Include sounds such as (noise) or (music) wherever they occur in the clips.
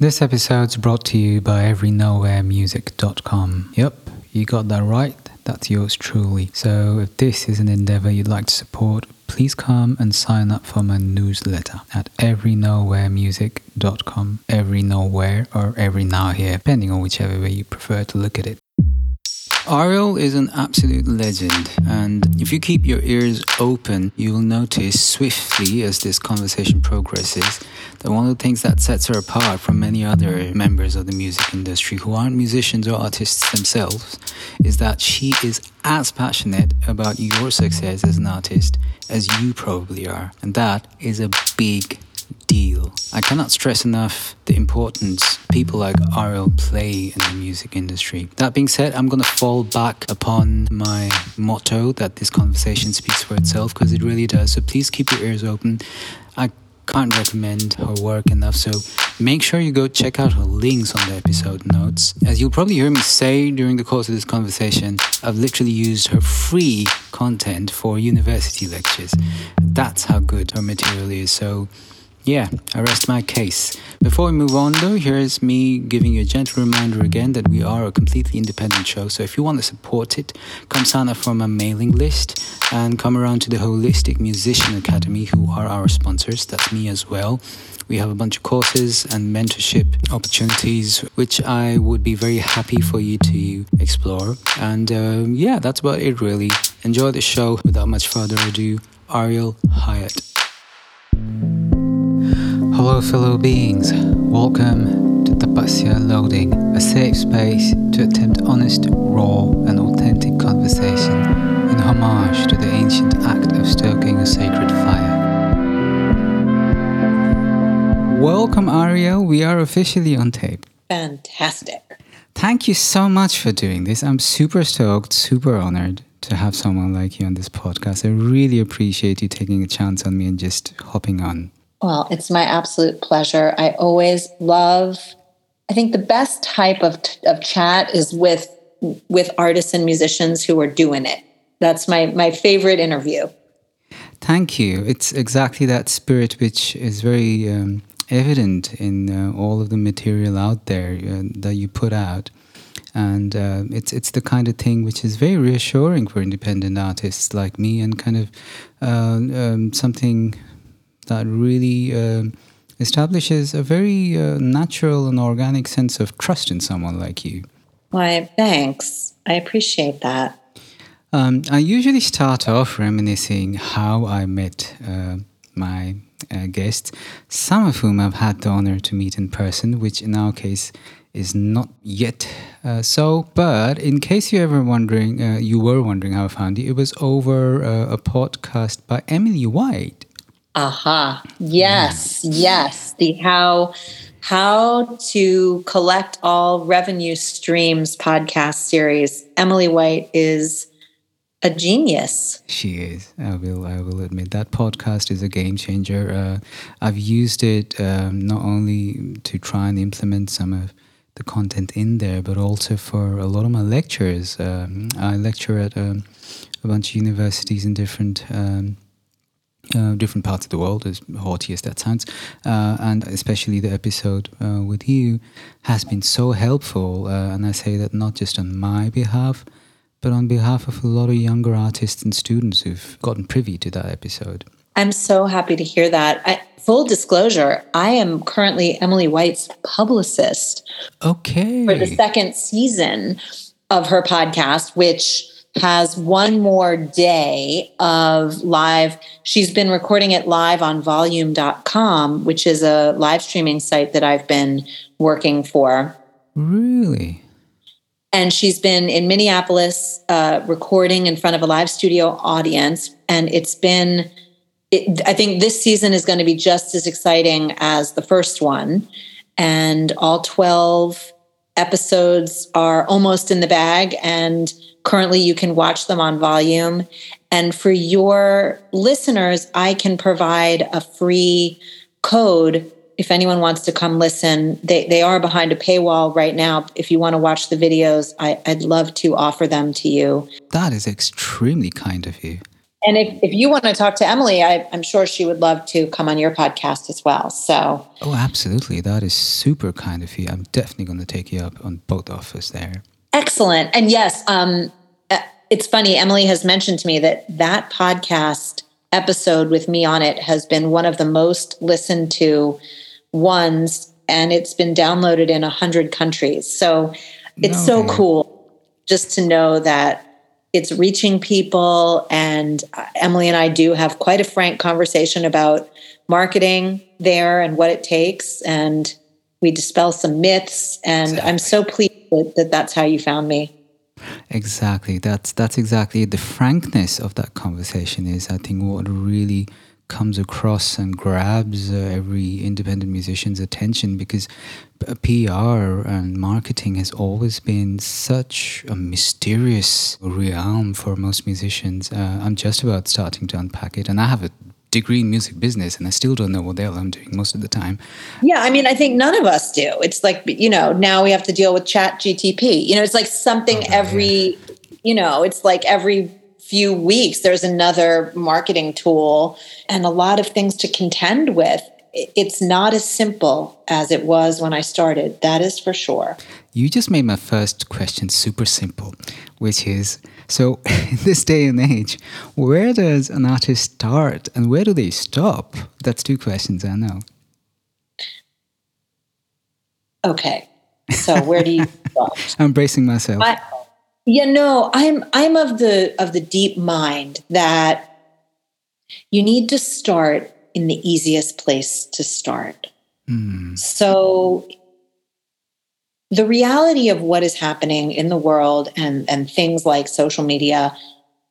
This episode's brought to you by everynowheremusic.com. Yep, you got that right. That's yours truly. So if this is an endeavor you'd like to support, please come and sign up for my newsletter at everynowheremusic.com. Every nowhere or every now here, depending on whichever way you prefer to look at it. Ariel is an absolute legend, and if you keep your ears open, you will notice swiftly as this conversation progresses that one of the things that sets her apart from many other members of the music industry who aren't musicians or artists themselves is that she is as passionate about your success as an artist as you probably are, and that is a big deal. I cannot stress enough the importance people like Ariel play in the music industry. That being said, I'm going to fall back upon my motto that this conversation speaks for itself because it really does. So please keep your ears open. I can't recommend her work enough, so make sure you go check out her links on the episode notes. As you'll probably hear me say during the course of this conversation, I've literally used her free content for university lectures. That's how good her material is. So yeah, I rest my case. Before we move on, though, here's me giving you a gentle reminder again that we are a completely independent show. So if you want to support it, come sign up for my mailing list and come around to the Holistic Musician Academy, who are our sponsors. That's me as well. We have a bunch of courses and mentorship opportunities, which I would be very happy for you to explore. And uh, yeah, that's about it, really. Enjoy the show. Without much further ado, Ariel Hyatt. Hello, fellow beings. Welcome to Tapasya Loading, a safe space to attempt honest, raw, and authentic conversation in homage to the ancient act of stoking a sacred fire. Welcome, Ariel. We are officially on tape. Fantastic. Thank you so much for doing this. I'm super stoked, super honored to have someone like you on this podcast. I really appreciate you taking a chance on me and just hopping on. Well, it's my absolute pleasure. I always love, I think the best type of, of chat is with with artists and musicians who are doing it. That's my my favorite interview. Thank you. It's exactly that spirit which is very um, evident in uh, all of the material out there uh, that you put out, and uh, it's it's the kind of thing which is very reassuring for independent artists like me, and kind of uh, um, something that really uh, establishes a very uh, natural and organic sense of trust in someone like you. Why, thanks. I appreciate that. Um, I usually start off reminiscing how I met uh, my uh, guests, some of whom I've had the honor to meet in person, which in our case is not yet uh, so. But in case you're ever wondering, uh, you were wondering how I found you, it was over uh, a podcast by Emily White. Aha. Uh-huh. Yes. Yes. The how how to collect all revenue streams podcast series. Emily White is a genius. She is. I will. I will admit that podcast is a game changer. Uh, I've used it um, not only to try and implement some of the content in there, but also for a lot of my lectures. Um, I lecture at um, a bunch of universities in different um, uh, different parts of the world, as haughty as that sounds, uh, and especially the episode uh, with you has been so helpful. Uh, and I say that not just on my behalf, but on behalf of a lot of younger artists and students who've gotten privy to that episode. I'm so happy to hear that. I, full disclosure, I am currently Emily White's publicist. Okay. For the second season of her podcast, which has one more day of live. She's been recording it live on volume.com, which is a live streaming site that I've been working for. Really? And she's been in Minneapolis uh, recording in front of a live studio audience. And it's been, it, I think this season is going to be just as exciting as the first one. And all 12 episodes are almost in the bag. And Currently, you can watch them on volume. And for your listeners, I can provide a free code if anyone wants to come listen. They, they are behind a paywall right now. If you want to watch the videos, I, I'd love to offer them to you. That is extremely kind of you. and if, if you want to talk to Emily, I, I'm sure she would love to come on your podcast as well. So, oh, absolutely. That is super kind of you. I'm definitely going to take you up on both offers there. Excellent. And yes, um, uh, it's funny. Emily has mentioned to me that that podcast episode with me on it has been one of the most listened to ones, and it's been downloaded in a hundred countries. So it's no, so cool just to know that it's reaching people. And uh, Emily and I do have quite a frank conversation about marketing there and what it takes. And we dispel some myths. And exactly. I'm so pleased that, that that's how you found me. Exactly. That's that's exactly the frankness of that conversation is I think what really comes across and grabs uh, every independent musician's attention because PR and marketing has always been such a mysterious realm for most musicians. Uh, I'm just about starting to unpack it, and I have a degree in music business and I still don't know what the hell I'm doing most of the time. Yeah, I mean, I think none of us do. It's like, you know, now we have to deal with chat GTP. You know, it's like something oh, every, yeah. you know, it's like every few weeks there's another marketing tool and a lot of things to contend with it's not as simple as it was when I started. That is for sure. You just made my first question super simple, which is so (laughs) in this day and age, where does an artist start and where do they stop? That's two questions I know. Okay. So where do you (laughs) start? I'm bracing myself. I, yeah, no, I'm I'm of the of the deep mind that you need to start in the easiest place to start. Mm. So the reality of what is happening in the world and and things like social media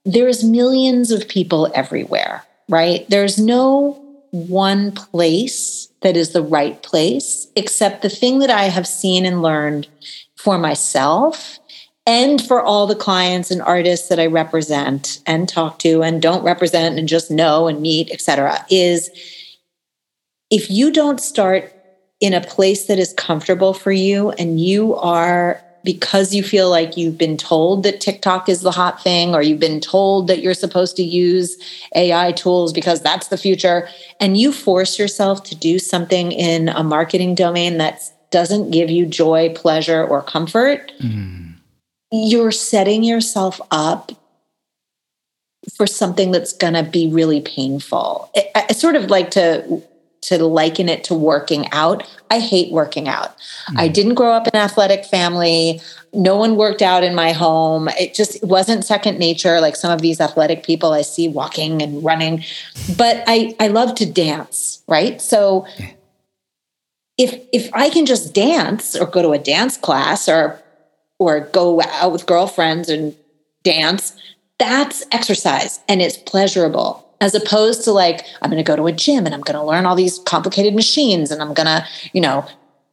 there's millions of people everywhere, right? There's no one place that is the right place, except the thing that I have seen and learned for myself and for all the clients and artists that I represent and talk to and don't represent and just know and meet, etc., is if you don't start in a place that is comfortable for you and you are because you feel like you've been told that TikTok is the hot thing, or you've been told that you're supposed to use AI tools because that's the future, and you force yourself to do something in a marketing domain that doesn't give you joy, pleasure, or comfort, mm you're setting yourself up for something that's going to be really painful. I, I, sort of like to to liken it to working out. I hate working out. Mm. I didn't grow up in an athletic family. No one worked out in my home. It just wasn't second nature like some of these athletic people I see walking and running. But I I love to dance, right? So if if I can just dance or go to a dance class or or go out with girlfriends and dance, that's exercise and it's pleasurable as opposed to like i'm going to go to a gym and i'm going to learn all these complicated machines and i'm going to you know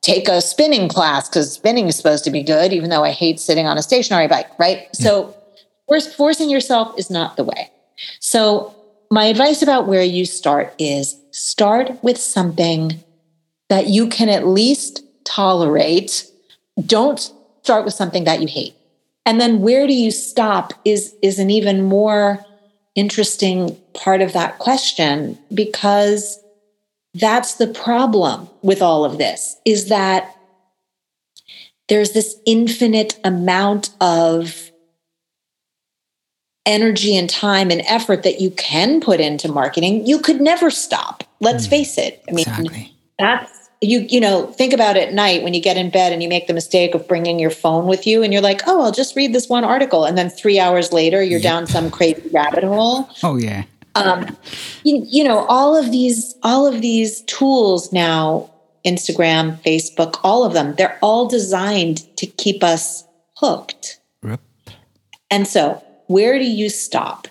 take a spinning class because spinning is supposed to be good even though i hate sitting on a stationary bike right yeah. so forcing yourself is not the way so my advice about where you start is start with something that you can at least tolerate don't start with something that you hate. And then where do you stop is, is an even more interesting part of that question because that's the problem with all of this is that there's this infinite amount of energy and time and effort that you can put into marketing. You could never stop. Let's mm, face it. I mean exactly. that's you you know think about it at night when you get in bed and you make the mistake of bringing your phone with you and you're like oh i'll just read this one article. And then three hours later you're down some crazy rabbit hole. Oh yeah. Um, you, you know all of these all of these tools now instagram facebook all of them they're all designed to keep us hooked. Yep. and so where do you stop?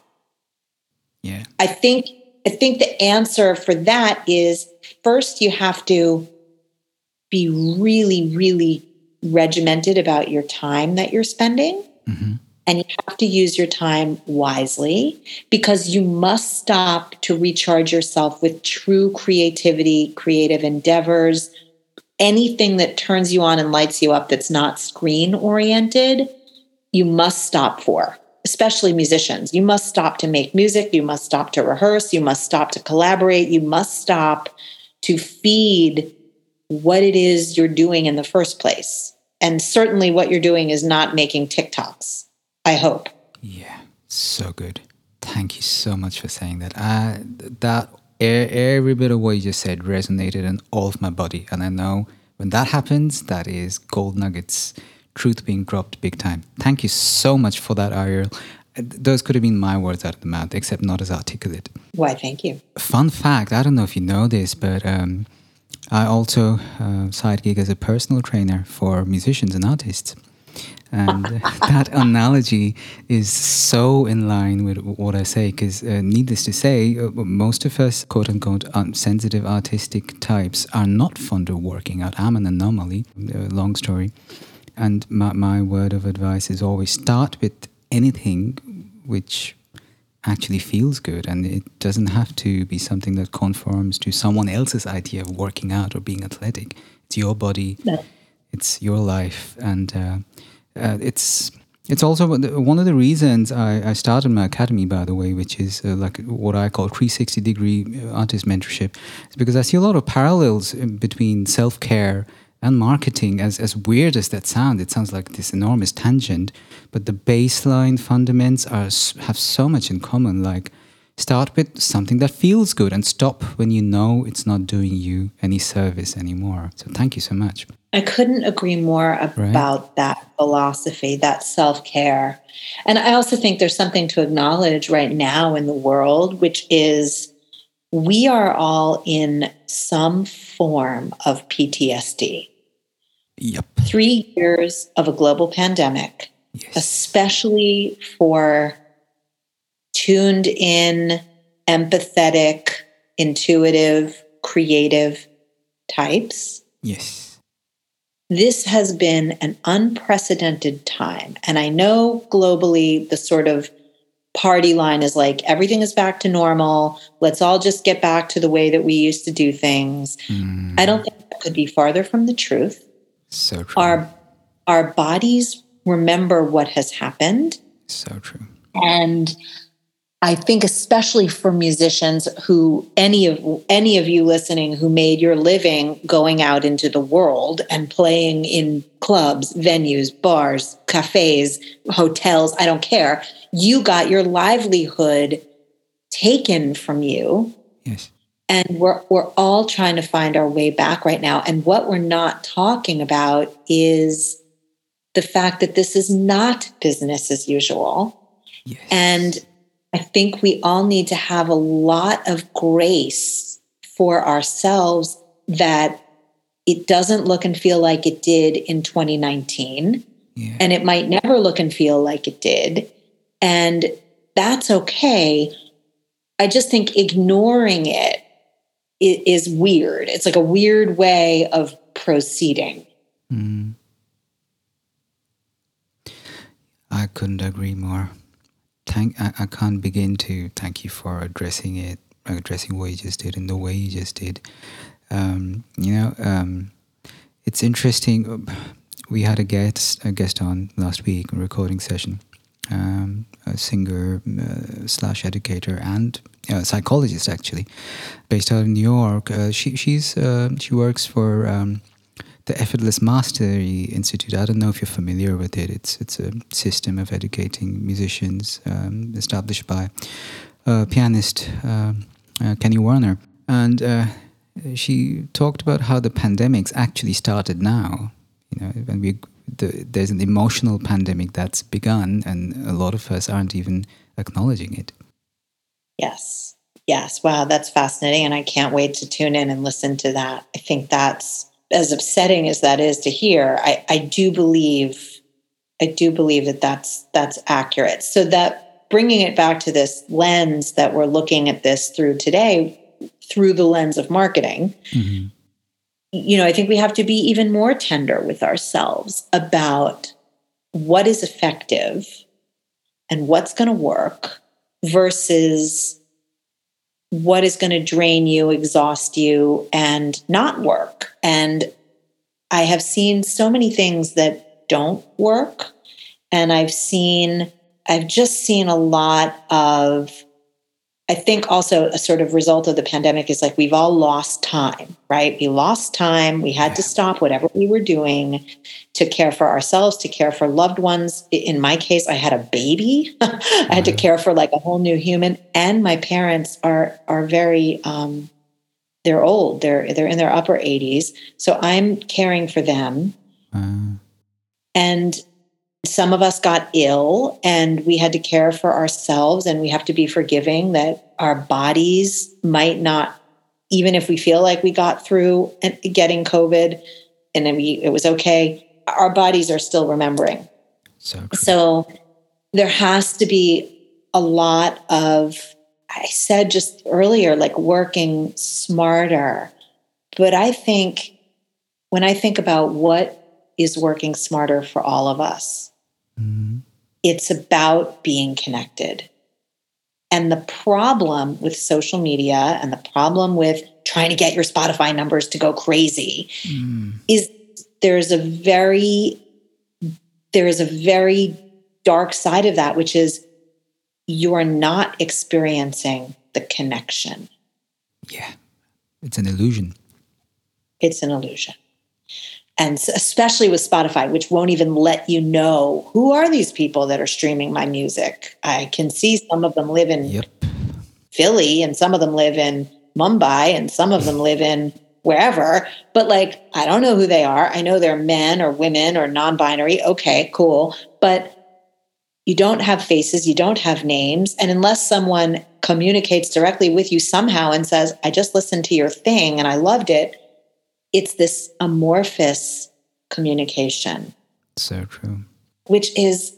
Yeah. I think i think the answer for that is first you have to be really, really regimented about your time that you're spending. Mm-hmm. And you have to use your time wisely because you must stop to recharge yourself with true creativity, creative endeavors, anything that turns you on and lights you up that's not screen oriented, you must stop for. especially musicians. You must stop to make music, you must stop to rehearse, you must stop to collaborate, you must stop to feed what it is you're doing in the first place. And certainly what you're doing is not making TikToks, I hope. Yeah, so good. Thank you so much for saying that. Uh, that every bit of what you just said resonated in all of my body. And I know when that happens, that is gold nuggets, truth being dropped big time. Thank you so much for that, Ariel. Those could have been my words out of the mouth, except not as articulate. Why, thank you. Fun fact I don't know if you know this, but um, I also uh, side gig as a personal trainer for musicians and artists. And (laughs) that analogy is so in line with what I say, because uh, needless to say, uh, most of us, quote unquote, sensitive artistic types are not fond of working out. I'm an anomaly, uh, long story. And my, my word of advice is always start with anything which actually feels good and it doesn't have to be something that conforms to someone else's idea of working out or being athletic it's your body no. it's your life and uh, uh, it's it's also one of the reasons I, I, started my academy, by the way, which is uh, like what I call 360 degree uh, artist mentorship, is because I see a lot of parallels between self care and marketing, as, as weird as that sounds, it sounds like this enormous tangent, but the baseline fundaments are have so much in common. Like, start with something that feels good and stop when you know it's not doing you any service anymore. So, thank you so much. I couldn't agree more about right. that philosophy, that self care. And I also think there's something to acknowledge right now in the world, which is we are all in some form of PTSD. Yep. Three years of a global pandemic, yes. especially for tuned in, empathetic, intuitive, creative types. Yes. This has been an unprecedented time. And I know globally the sort of party line is like everything is back to normal. Let's all just get back to the way that we used to do things. Mm. I don't think that could be farther from the truth. So true. Our our bodies remember what has happened. So true. And I think especially for musicians who any of any of you listening who made your living going out into the world and playing in clubs, venues, bars, cafes, hotels, I don't care. You got your livelihood taken from you. Yes. And we're, we're all trying to find our way back right now. And what we're not talking about is the fact that this is not business as usual. Yes. And I think we all need to have a lot of grace for ourselves that it doesn't look and feel like it did in 2019. Yeah. And it might never look and feel like it did. And that's okay. I just think ignoring it is weird. It's like a weird way of proceeding. Mm. I couldn't agree more. Thank I, I, can't begin to thank you for addressing it, addressing what you just did and the way you just did. Um, you know, um, it's interesting. We had a guest a guest on last week, a recording session, um, a singer uh, slash educator and a psychologist actually, based out of New York. Uh, she she's uh, she works for um, the Effortless Mastery Institute. I don't know if you're familiar with it. It's it's a system of educating musicians um, established by pianist uh, uh, Kenny Werner, and uh, she talked about how the pandemics actually started now. You know, when we the, there's an emotional pandemic that's begun, and a lot of us aren't even acknowledging it. Yes. Yes. Wow. That's fascinating. And I can't wait to tune in and listen to that. I think that's as upsetting as that is to hear. I, I do believe, I do believe that that's, that's accurate. So that bringing it back to this lens that we're looking at this through today, through the lens of marketing, mm-hmm you know, I think we have to be even more tender with ourselves about what is effective and what's going to work versus what is going to drain you, exhaust you, and not work. And I have seen so many things that don't work. And I've seen I've just seen a lot of I think also a sort of result of the pandemic is like we've all lost time, right? We lost time. We had to stop whatever we were doing to care for ourselves, to care for loved ones. In my case, I had a baby. (laughs) I had to care for like a whole new human. And my parents are are very um, they're old. They're they're in their upper 80s. So I'm caring for them. Uh. And some of us got ill and we had to care for ourselves and we have to be forgiving that our bodies might not even if we feel like we got through getting covid and then we, it was okay our bodies are still remembering. So, so there has to be a lot of i said just earlier like working smarter. But i think when i think about what is working smarter for all of us Mm-hmm. It's about being connected. And the problem with social media and the problem with trying to get your Spotify numbers to go crazy mm. is there's a very there is a very dark side of that which is you are not experiencing the connection. Yeah. It's an illusion. It's an illusion and especially with Spotify, which won't even let you know who are these people that are streaming my music. I can see some of them live in yep. Philly, and some of them live in Mumbai, and some of them live in wherever. But like, I don't know who they are. I know they're men or women or non-binary. Okay, cool, but you don't have faces, you don't have names, and unless someone communicates directly with you somehow and says, "I just listened to your thing and I loved it." It's this amorphous communication. So true. Which is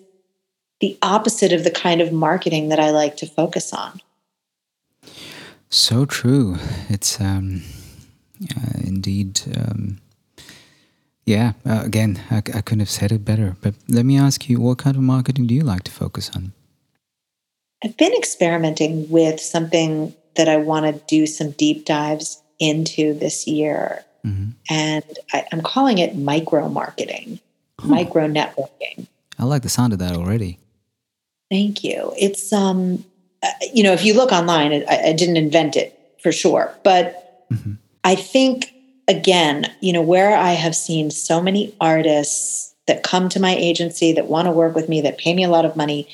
the opposite of the kind of marketing that I like to focus on. So true. It's um, uh, indeed. Um, yeah, uh, again, I, I couldn't have said it better. But let me ask you, what kind of marketing do you like to focus on? I've been experimenting with something that I want to do some deep dives into this year. Mm-hmm. And I, am calling it micro marketing, huh. micro networking. I like the sound of that already. Thank you. It's, um, uh, you know, if you look online, I, I didn't invent it for sure. But mm-hmm. I think, again, you know, where I have seen so many artists that come to my agency that want to work with me, that pay me a lot of money,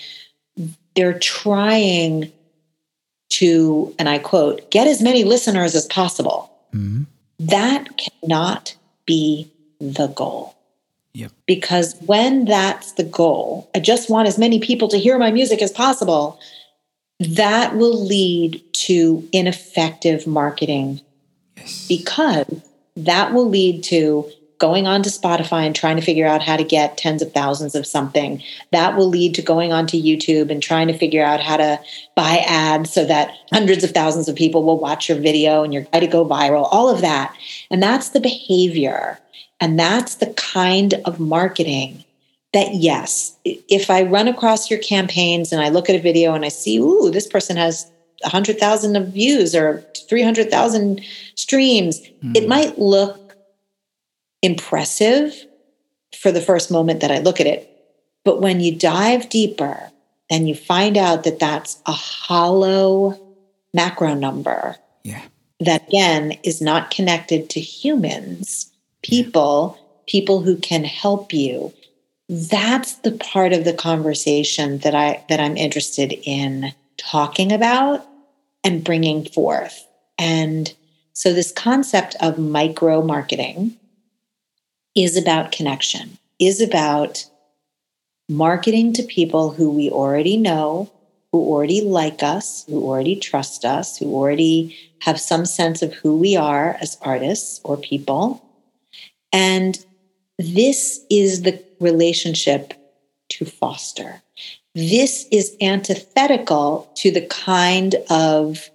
they're trying to, and I quote, get as many listeners as possible. Mm-hmm. That cannot be the goal. Yep. Because when that's the goal, I just want as many people to hear my music as possible, that will lead to ineffective marketing. Yes. Because that will lead to going on to Spotify and trying to figure out how to get tens of thousands of something. That will lead to going on to YouTube and trying to figure out how to buy ads so that hundreds of thousands of people will watch your video and you're going to go viral, all of that. And that's the behavior. And that's the kind of marketing that, yes, if I run across your campaigns and I look at a video and I see, ooh, this person has 100,000 of views or 300,000 streams, mm. it might look impressive for the first moment that I look at it. But when you dive deeper and you find out that that's a hollow macro number, yeah. that again is not connected to humans, people, people who can help you. That's the part of the conversation that I that I'm interested in talking about and bringing forth. And so this concept of micro marketing is about connection, is about marketing to people who we already know, who already like us, who already trust us, who already have some sense of who we are as artists or people. And this is the relationship to foster. This is antithetical to the kind of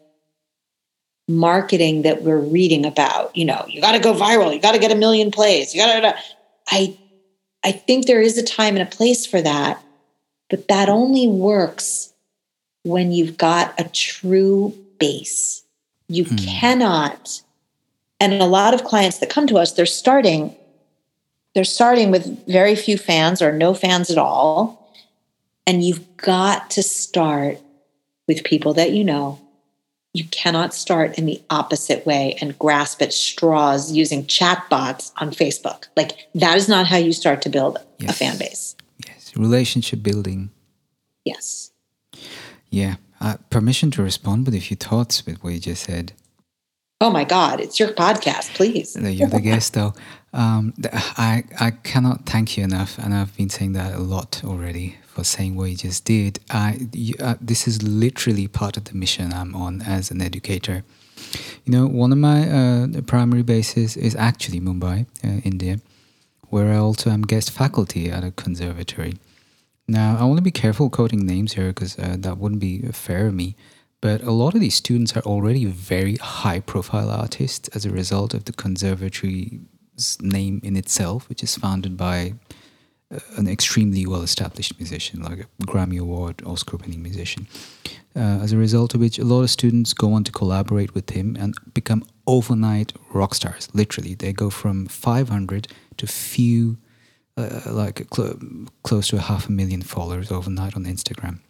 marketing that we're reading about you know you got to go viral you got to get a million plays you got to i i think there is a time and a place for that but that only works when you've got a true base you hmm. cannot and a lot of clients that come to us they're starting they're starting with very few fans or no fans at all And you've got to start with people that you know. You cannot start in the opposite way and grasp at straws using chatbots on Facebook. Like, that is not how you start to build yes. a fan base. Yes. Relationship building. Yes. Yeah. Uh, permission to respond with a few thoughts with what you just said. Oh my God, it's your podcast, please. You're the guest, though. Um, I, I cannot thank you enough, and I've been saying that a lot already for saying what you just did. I, you, uh, this is literally part of the mission I'm on as an educator. You know, one of my uh, primary bases is actually Mumbai, uh, India, where I also am guest faculty at a conservatory. Now, I want to be careful quoting names here because uh, that wouldn't be fair of me. But a lot of these students are already very high profile artists as a result of the conservatory's name in itself, which is founded by uh, an extremely well established musician, like a Grammy Award, Oscar winning musician. Uh, as a result of which, a lot of students go on to collaborate with him and become overnight rock stars. Literally, they go from 500 to few, uh, like cl- close to a half a million followers overnight on Instagram.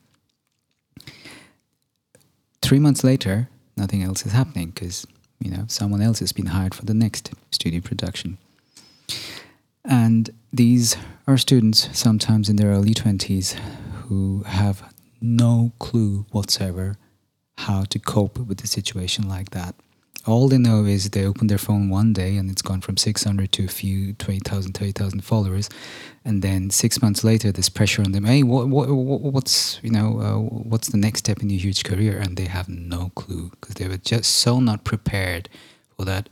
Three months later, nothing else is happening because you know someone else has been hired for the next studio production. And these are students, sometimes in their early 20s, who have no clue whatsoever how to cope with a situation like that all they know is they open their phone one day and it's gone from 600 to a few 20,000, 30,000 followers. And then six months later, there's pressure on them. Hey, what, what, what's, you know, uh, what's the next step in your huge career? And they have no clue because they were just so not prepared for that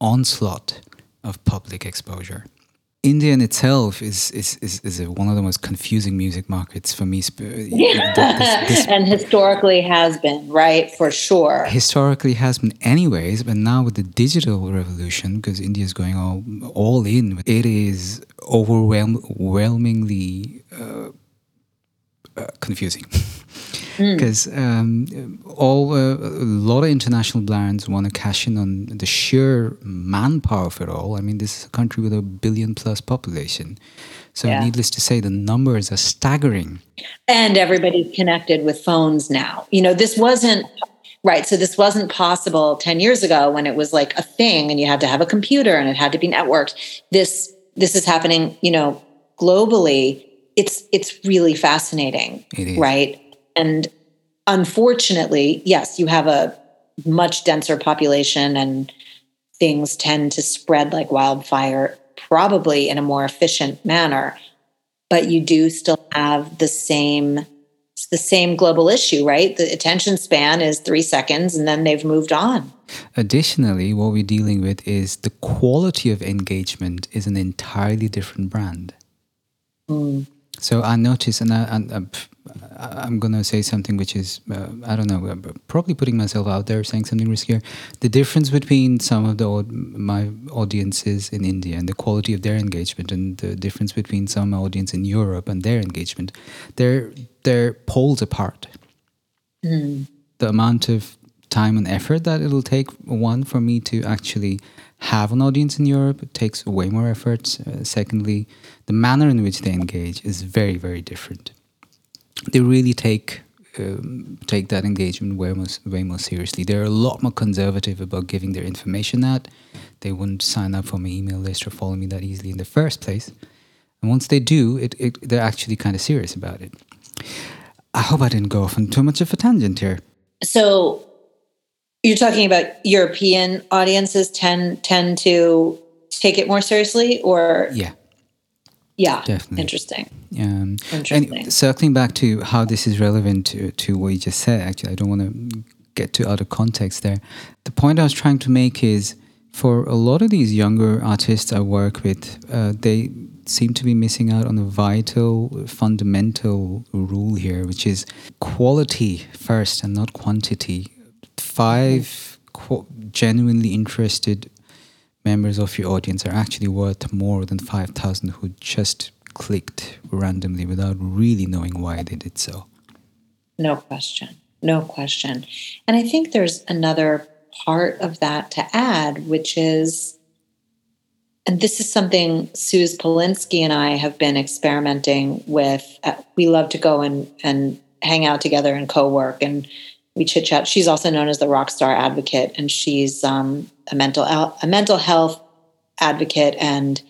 onslaught of public exposure. India in itself is is, is, is one of the most confusing music markets for me. (laughs) Yeah. This, this and historically has been, right? For sure. Historically has been, anyways, but now with the digital revolution, because India is going all, all in, it is overwhelmingly uh, uh, confusing. (laughs) because mm. um, all uh, a lot of international brands want to cash in on the sheer manpower of it all. I mean, this is a country with a billion plus population, so yeah. needless to say, the numbers are staggering. And everybody's connected with phones now. You know, this wasn't right. So this wasn't possible ten years ago when it was like a thing, and you had to have a computer and it had to be networked. This this is happening. You know, globally. It's it's really fascinating, right? And unfortunately, yes, you have a much denser population and things tend to spread like wildfire, probably in a more efficient manner. But you do still have the same the same global issue, right? The attention span is three seconds and then they've moved on. Additionally, what we're dealing with is the quality of engagement is an entirely different brand. Mm. So I notice, and I, am I'm going to say something which is, uh, I don't know, uh, probably putting myself out there, saying something riskier. The difference between some of the my audiences in India and the quality of their engagement, and the difference between some audience in Europe and their engagement, they're they're poles apart. Mm. The amount of time and effort that it'll take one for me to actually have an audience in Europe takes way more effort. Uh, secondly, the manner in which they engage is very, very different. They really take um, take that engagement way more, way more seriously. They're a lot more conservative about giving their information out. They wouldn't sign up for my email list or follow me that easily in the first place. And once they do, it, it they're actually kind of serious about it. I hope I didn't go off on too much of a tangent here. So you're talking about European audiences tend tend to take it more seriously, or yeah, yeah, definitely interesting. Um, interesting. And circling back to how this is relevant to to what you just said, actually, I don't want to get to out of context there. The point I was trying to make is for a lot of these younger artists I work with, uh, they seem to be missing out on a vital, fundamental rule here, which is quality first and not quantity five genuinely interested members of your audience are actually worth more than 5,000 who just clicked randomly without really knowing why they did so. No question. No question. And I think there's another part of that to add, which is and this is something Suze Paulinski and I have been experimenting with. Uh, we love to go and, and hang out together and co work and we chit chat. She's also known as the rock star advocate, and she's um, a mental a mental health advocate and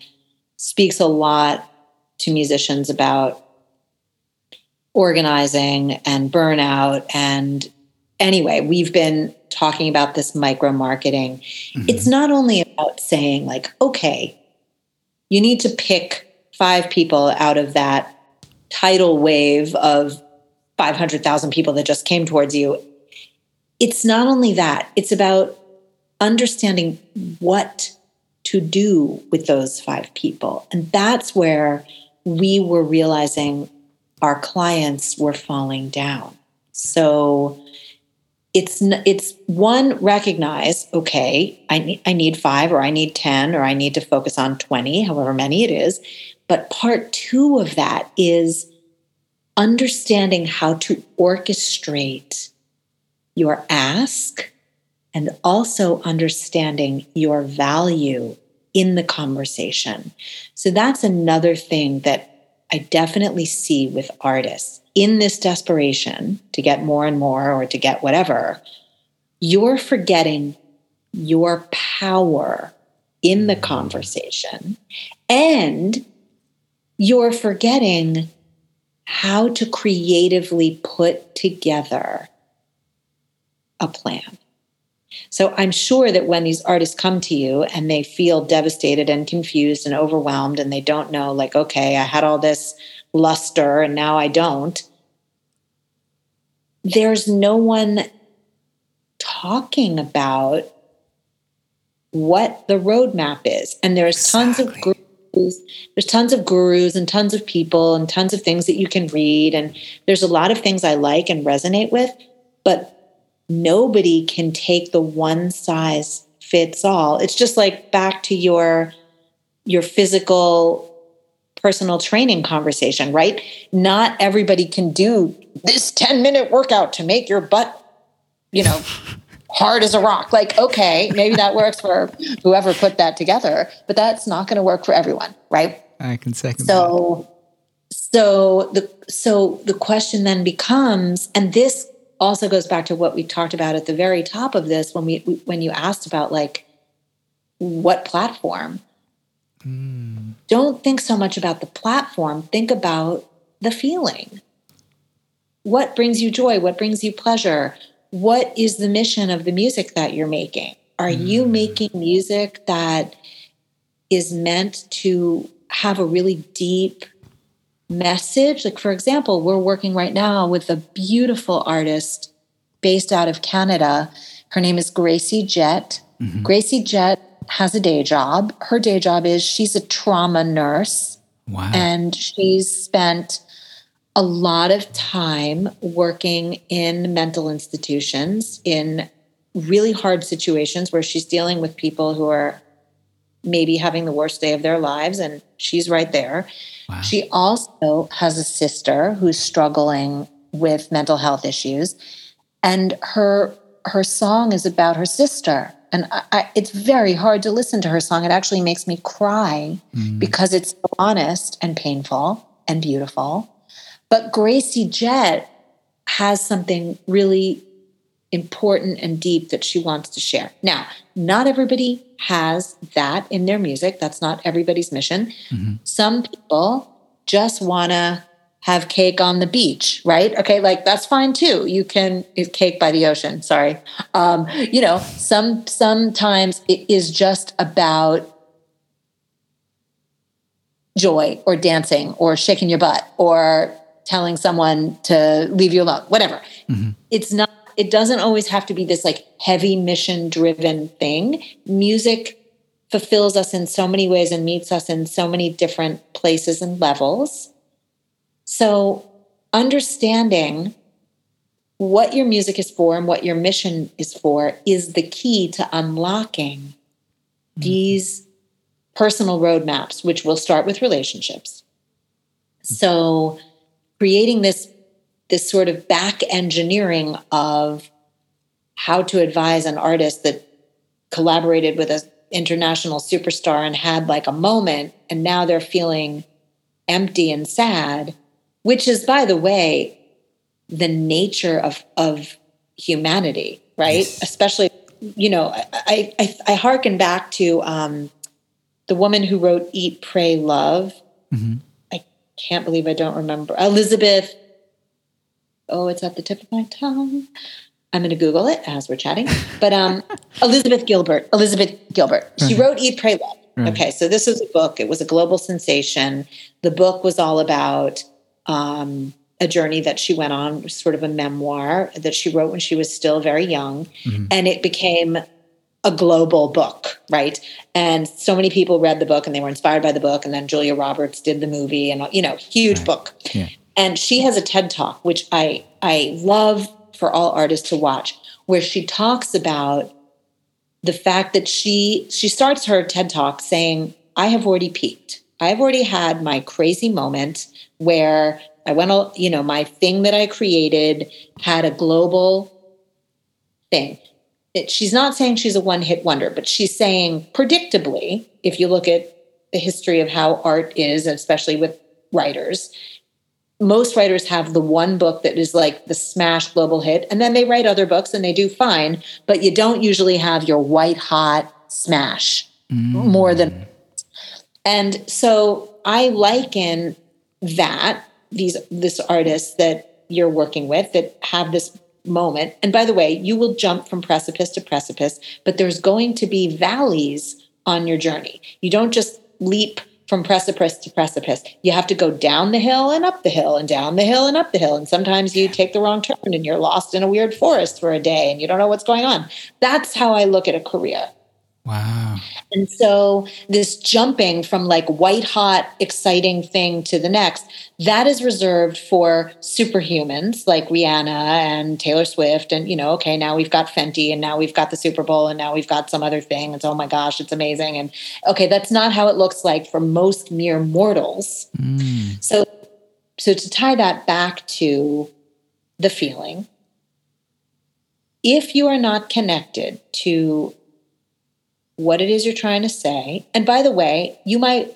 speaks a lot to musicians about organizing and burnout. And anyway, we've been talking about this micro marketing. Mm-hmm. It's not only about saying, like, okay, you need to pick five people out of that tidal wave of 500,000 people that just came towards you. It's not only that, it's about understanding what to do with those five people. And that's where we were realizing our clients were falling down. So it's it's one recognize okay I need I need 5 or I need 10 or I need to focus on 20 however many it is but part 2 of that is understanding how to orchestrate your ask and also understanding your value in the conversation. So that's another thing that I definitely see with artists in this desperation to get more and more or to get whatever. You're forgetting your power in the conversation and you're forgetting how to creatively put together a plan. So I'm sure that when these artists come to you and they feel devastated and confused and overwhelmed and they don't know, like, okay, I had all this luster and now I don't, there's no one talking about what the roadmap is. And there's exactly. tons of there's tons of gurus and tons of people and tons of things that you can read and there's a lot of things i like and resonate with but nobody can take the one size fits all it's just like back to your your physical personal training conversation right not everybody can do this 10 minute workout to make your butt you know (laughs) hard as a rock. Like, okay, maybe that works for whoever put that together, but that's not going to work for everyone, right? I can second so, that. So the so the question then becomes, and this also goes back to what we talked about at the very top of this when we when you asked about like what platform. Mm. Don't think so much about the platform. Think about the feeling. What brings you joy? What brings you pleasure? what is the mission of the music that you're making? Are mm. you making music that is meant to have a really deep message? Like, for example, we're working right now with a beautiful artist based out of Canada. Her name is Gracie Jett. Mm-hmm. Gracie Jett has a day job. Her day job is she's a trauma nurse. Wow. And she's spent a lot of time working in mental institutions in really hard situations where she's dealing with people who are maybe having the worst day of their lives and she's right there. Wow. She also has a sister who's struggling with mental health issues and her her song is about her sister and I, I, it's very hard to listen to her song it actually makes me cry mm. because it's so honest and painful and beautiful but Gracie Jett has something really important and deep that she wants to share. Now, not everybody has that in their music. That's not everybody's mission. Mm-hmm. Some people just want to have cake on the beach, right? Okay, like that's fine too. You can cake by the ocean. Sorry, um, you know, some sometimes it is just about joy or dancing or shaking your butt or telling someone to leave you alone, whatever. Mm-hmm. It's not, it doesn't always have to be this like heavy mission driven thing. Music fulfills us in so many ways and meets us in so many different places and levels. So, understanding what your music is for and what your mission is for is the key to unlocking mm-hmm. these personal roadmaps, which will start with relationships. So, creating this this sort of back engineering of how to advise an artist that collaborated with a international superstar and had like a moment and now they're feeling empty and sad which is by the way the nature of of humanity right yes. especially you know i i i hearken back to um the woman who wrote eat pray love mm-hmm. i can't believe i don't remember elizabeth oh it's at the tip of my tongue I'm going to Google it as we're chatting. But um, (laughs) Elizabeth Gilbert, Elizabeth Gilbert, she wrote Eat, Pray, Love. Right. Okay, so this was a book. It was a global sensation. The book was all about um, a journey that she went on, sort of a memoir that she wrote when she was still very young, mm-hmm. and it became a global book, right? And so many people read the book and they were inspired by the book. And then Julia Roberts did the movie, and you know, huge right. book. Yeah. And she has a TED talk, which I I love for all artists to watch, where she talks about the fact that she she starts her TED talk saying, "I have already peaked. I've already had my crazy moment where I went, all you know, my thing that I created had a global thing." It, she's not saying she's a one hit wonder, but she's saying, predictably, if you look at the history of how art is, especially with writers, most writers have the one book that is like the smash global hit, and then they write other books and they do fine, but you don't usually have your white hot smash mm. more than. And so I liken that these this artists that you're working with that have this moment. And by the way, you will jump from precipice to precipice, but there's going to be valleys on your journey. You don't just leap from precipice to precipice. You have to go down the hill and up the hill and down the hill and up the hill. And sometimes you take the wrong turn and you're lost in a weird forest for a day and you don't know what's going on. That's how I look at a career. Wow. And so this jumping from like white hot, exciting thing to the next, that is reserved for superhumans like Rihanna and Taylor Swift. And, you know, okay, now we've got Fenty and now we've got the Super Bowl and now we've got some other thing. It's, oh my gosh, it's amazing. And okay, that's not how it looks like for most mere mortals. Mm. So, so to tie that back to the feeling, if you are not connected to what it is you're trying to say. And by the way, you might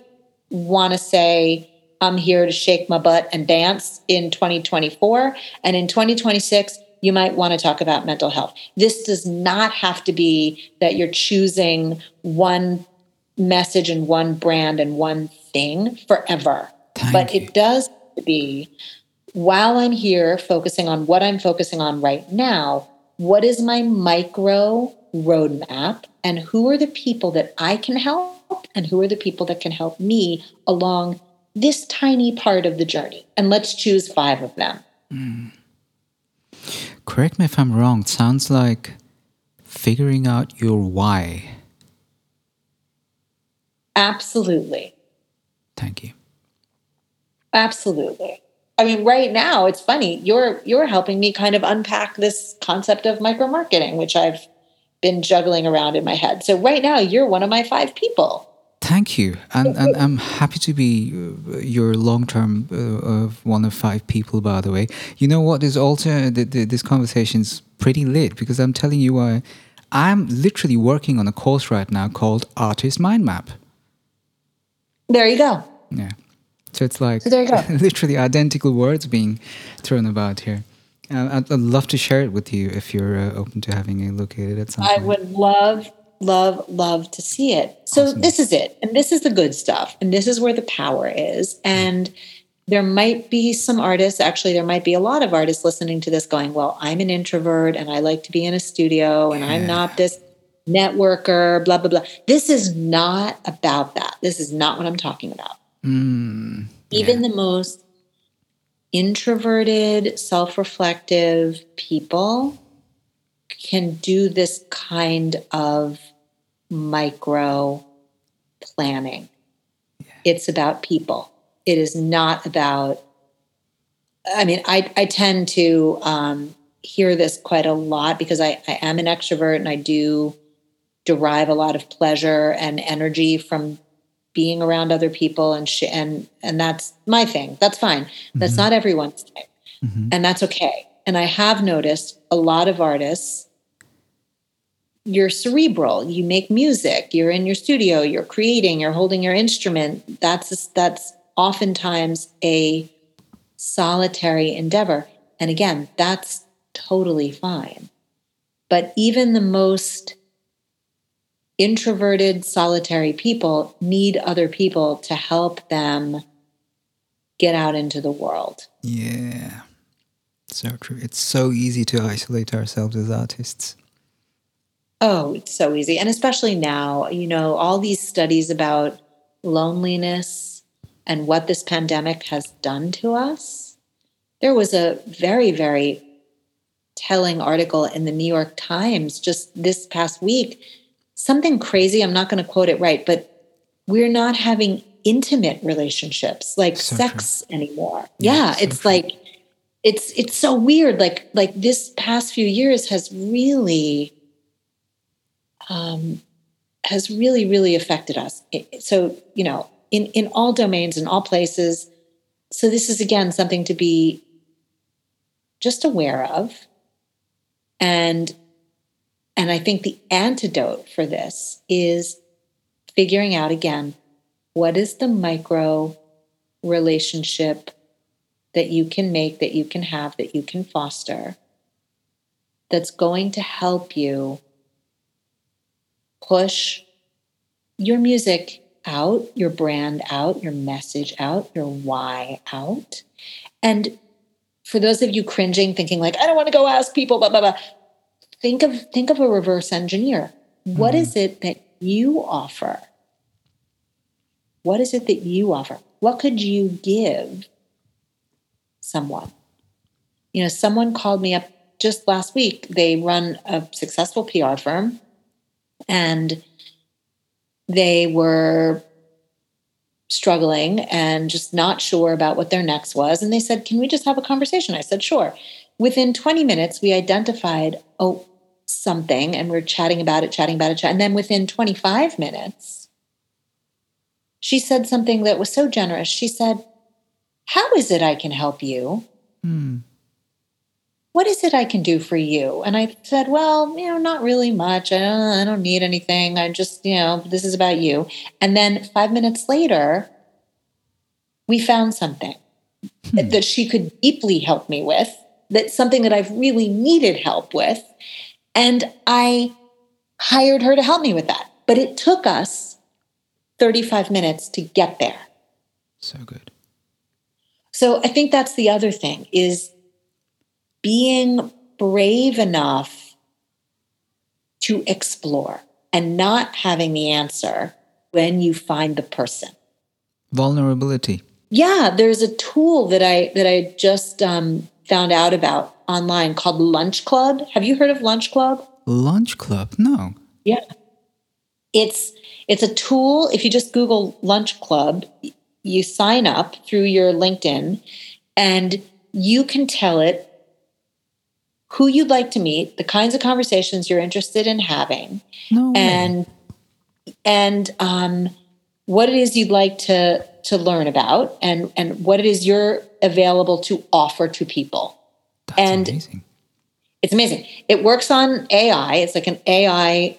want to say, I'm here to shake my butt and dance in 2024. And in 2026, you might want to talk about mental health. This does not have to be that you're choosing one message and one brand and one thing forever. Thank but you. it does be while I'm here focusing on what I'm focusing on right now, what is my micro roadmap and who are the people that I can help and who are the people that can help me along this tiny part of the journey. And let's choose five of them. Mm. Correct me if I'm wrong. It sounds like figuring out your why. Absolutely. Thank you. Absolutely. I mean, right now it's funny. You're you're helping me kind of unpack this concept of micro marketing, which I've been juggling around in my head. So right now, you're one of my five people. Thank you, and, and I'm happy to be uh, your long-term uh, of one of five people. By the way, you know what is also the, the, this conversation's pretty lit because I'm telling you, I, I'm literally working on a course right now called Artist Mind Map. There you go. Yeah, so it's like so there you go. (laughs) literally identical words being thrown about here. Uh, I'd, I'd, love to share it with you if you're uh, open to having a look at it at some I point. would love, love, love to see it. So awesome. this is it. And this is the good stuff. And this is where the power is. And there might be some artists, actually, there might be a lot of artists listening to this going, Well, I'm an introvert and I like to be in a studio and yeah. I'm not this networker, blah, blah, blah. This is not about that. This is not what I'm talking about. Mm, yeah. Even the most introverted, self reflective people can do this kind of micro planning. Yeah. It's about people. It is not about, I mean, I, I tend to um, hear this quite a lot because I, I am an extrovert and I do derive a lot of pleasure and energy from being around other people and sh- and and that's my thing. That's fine. That's mm-hmm. not everyone's thing, mm-hmm. and that's okay. And I have noticed a lot of artists you're cerebral you make music you're in your studio you're creating you're holding your instrument that's that's oftentimes a solitary endeavor and again that's totally fine but even the most introverted solitary people need other people to help them get out into the world yeah so true it's so easy to isolate ourselves as artists Oh, it's so easy. And especially now, you know, all these studies about loneliness and what this pandemic has done to us. There was a very, very telling article in the New York Times just this past week. Something crazy, I'm not going to quote it right, but we're not having intimate relationships like so sex true. anymore. Yeah, yeah so it's true. like it's it's so weird like like this past few years has really um, has really, really affected us. So, you know, in, in all domains, in all places. So, this is again something to be just aware of. And and I think the antidote for this is figuring out again what is the micro relationship that you can make, that you can have, that you can foster that's going to help you push your music out, your brand out, your message out, your why out. And for those of you cringing, thinking like, I don't want to go ask people, blah, blah, blah. Think of think of a reverse engineer. Mm-hmm. What is it that you offer? What is it that you offer? What could you give someone? You know, someone called me up just last week. They run a successful PR firm and they were struggling and just not sure about what their next was. And they said, Can we just have a conversation? I said, Sure. Within 20 minutes, we identified, oh, something, and we're chatting about it, chatting about it. chat. And then within 25 minutes, she said something that was so generous. She said, How is it I can help you? Hmm what is it I can do for you? And I said, well, you know, not really much. I don't, I don't need anything. I just, you know, this is about you. And then five minutes later, we found something hmm. that she could deeply help me with, that's something that I've really needed help with. And I hired her to help me with that. But it took us 35 minutes to get there. So good. So I think that's the other thing is being brave enough to explore and not having the answer when you find the person. Vulnerability. Yeah, there's a tool that I that I just um, found out about online called Lunch Club. Have you heard of Lunch Club? Lunch Club? No. Yeah. It's it's a tool. If you just Google Lunch Club, you sign up through your LinkedIn and you can tell it who you'd like to meet, the kinds of conversations you're interested in having, no and and um, what it is you'd like to to learn about, and and what it is you're available to offer to people. That's and amazing. It's amazing. It works on AI. It's like an AI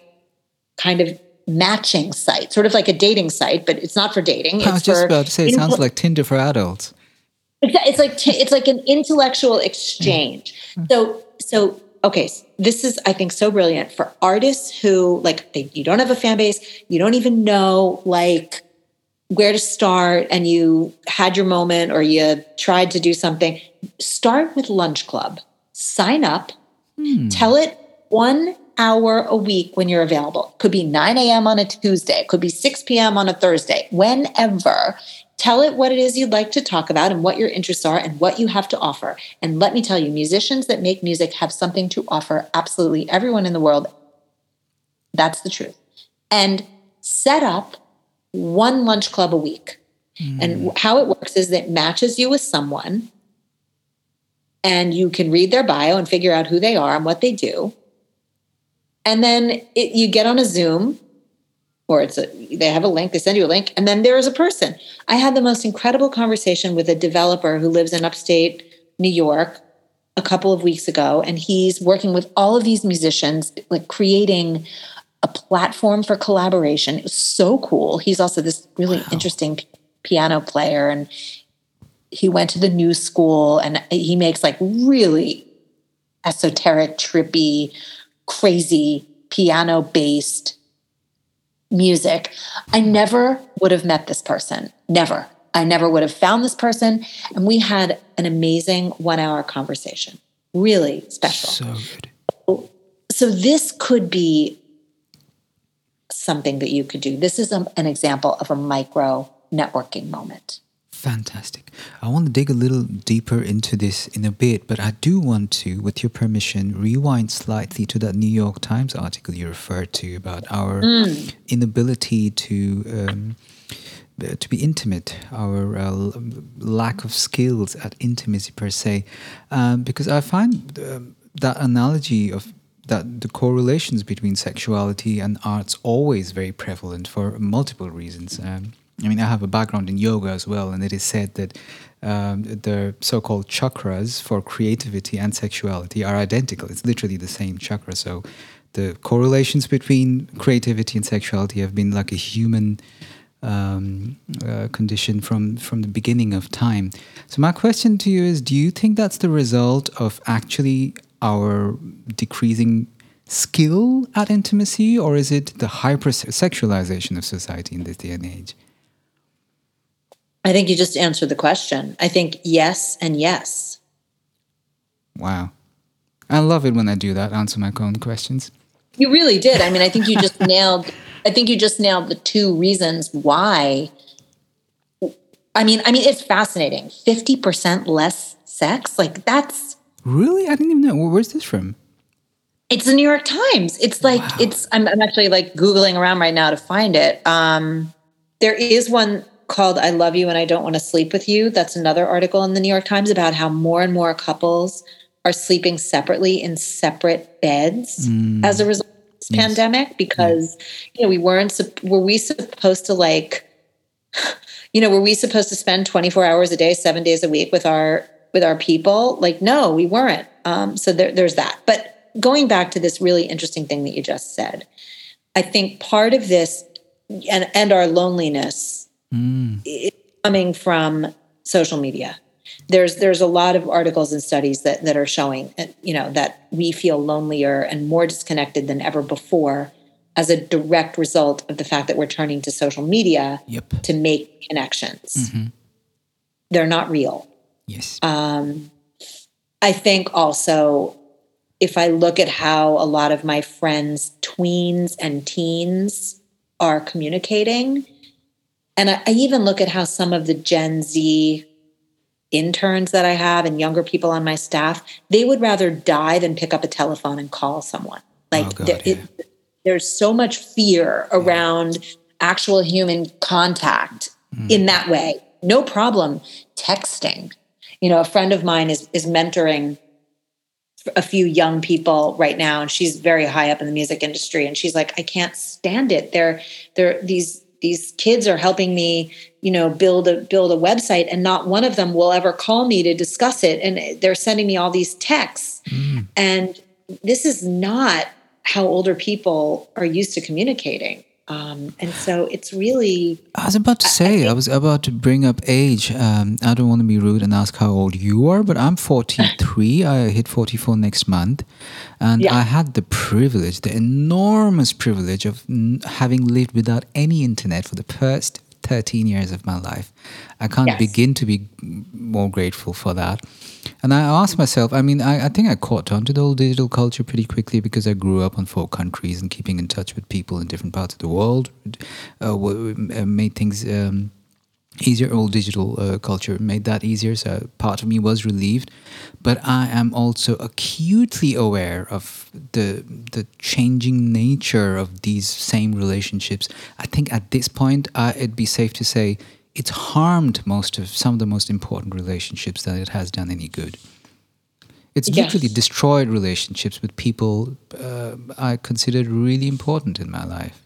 kind of matching site, sort of like a dating site, but it's not for dating. I was just about to say, it sounds like Tinder for adults. It's like it's like an intellectual exchange. Mm. So so okay this is i think so brilliant for artists who like they, you don't have a fan base you don't even know like where to start and you had your moment or you tried to do something start with lunch club sign up hmm. tell it one hour a week when you're available could be 9 a.m on a tuesday could be 6 p.m on a thursday whenever Tell it what it is you'd like to talk about and what your interests are and what you have to offer. And let me tell you, musicians that make music have something to offer absolutely everyone in the world. That's the truth. And set up one lunch club a week. Mm. And how it works is it matches you with someone and you can read their bio and figure out who they are and what they do. And then it, you get on a Zoom or it's a, they have a link, they send you a link, and then there is a person. I had the most incredible conversation with a developer who lives in upstate New York, a couple of weeks ago, and he's working with all of these musicians, like creating a platform for collaboration. It was so cool. He's also this really wow. interesting p- piano player, and he went to the new school, and he makes like really esoteric, trippy, crazy piano based music. I never would have met this person. Never. I never would have found this person. And we had an amazing one hour conversation. Really special. So good. So, this could be something that you could do. This is a, an example of a micro networking moment. Fantastic. I want to dig a little deeper into this in a bit, but I do want to, with your permission, rewind slightly to that New York Times article you referred to about our mm. inability to. Um, to be intimate, our uh, lack of skills at intimacy per se, um, because I find um, that analogy of that the correlations between sexuality and art's always very prevalent for multiple reasons. Um, I mean, I have a background in yoga as well, and it is said that um, the so called chakras for creativity and sexuality are identical. It's literally the same chakra. So the correlations between creativity and sexuality have been like a human um, uh, condition from, from the beginning of time. So, my question to you is do you think that's the result of actually our decreasing skill at intimacy, or is it the hypersexualization of society in this day and age? I think you just answered the question. I think yes and yes. Wow. I love it when I do that, answer my own questions. You really did. I mean, I think you just (laughs) nailed I think you just nailed the two reasons why I mean, I mean it's fascinating. 50% less sex? Like that's Really? I didn't even know. Where's this from? It's the New York Times. It's like wow. it's I'm, I'm actually like googling around right now to find it. Um there is one called I Love You and I Don't Want to Sleep with You. That's another article in the New York Times about how more and more couples are sleeping separately in separate beds mm. as a result of this yes. pandemic because you know we weren't were we supposed to like (sighs) you know were we supposed to spend 24 hours a day 7 days a week with our with our people like no we weren't um, so there, there's that but going back to this really interesting thing that you just said i think part of this and and our loneliness mm. coming from social media. There's there's a lot of articles and studies that that are showing you know that we feel lonelier and more disconnected than ever before as a direct result of the fact that we're turning to social media yep. to make connections. Mm-hmm. They're not real. Yes. Um, I think also if I look at how a lot of my friends, tweens and teens, are communicating, and I, I even look at how some of the Gen Z interns that I have and younger people on my staff, they would rather die than pick up a telephone and call someone. Like oh God, there, yeah. it, there's so much fear around yeah. actual human contact mm. in that way. No problem texting. You know, a friend of mine is is mentoring a few young people right now and she's very high up in the music industry and she's like I can't stand it. They're they're these these kids are helping me you know build a build a website and not one of them will ever call me to discuss it and they're sending me all these texts mm. and this is not how older people are used to communicating um, and so it's really. I was about to say, I, I, I, was about to bring up age. Um, I don't want to be rude and ask how old you are, but I'm 43. (laughs) I hit 44 next month. And yeah. I had the privilege, the enormous privilege of n- having lived without any internet for the first 13 years of my life. I can't yes. begin to be more grateful for that. And I asked myself, I mean, I, I think I caught on to the whole digital culture pretty quickly because I grew up on four countries and keeping in touch with people in different parts of the world uh, uh made things um, easier. All digital uh, culture made that easier. So part of me was relieved. But I am also acutely aware of the, the changing nature of these same relationships. I think at this point, uh, it'd be safe to say it's harmed most of some of the most important relationships that it has done any good. It's yes. literally destroyed relationships with people uh, I considered really important in my life.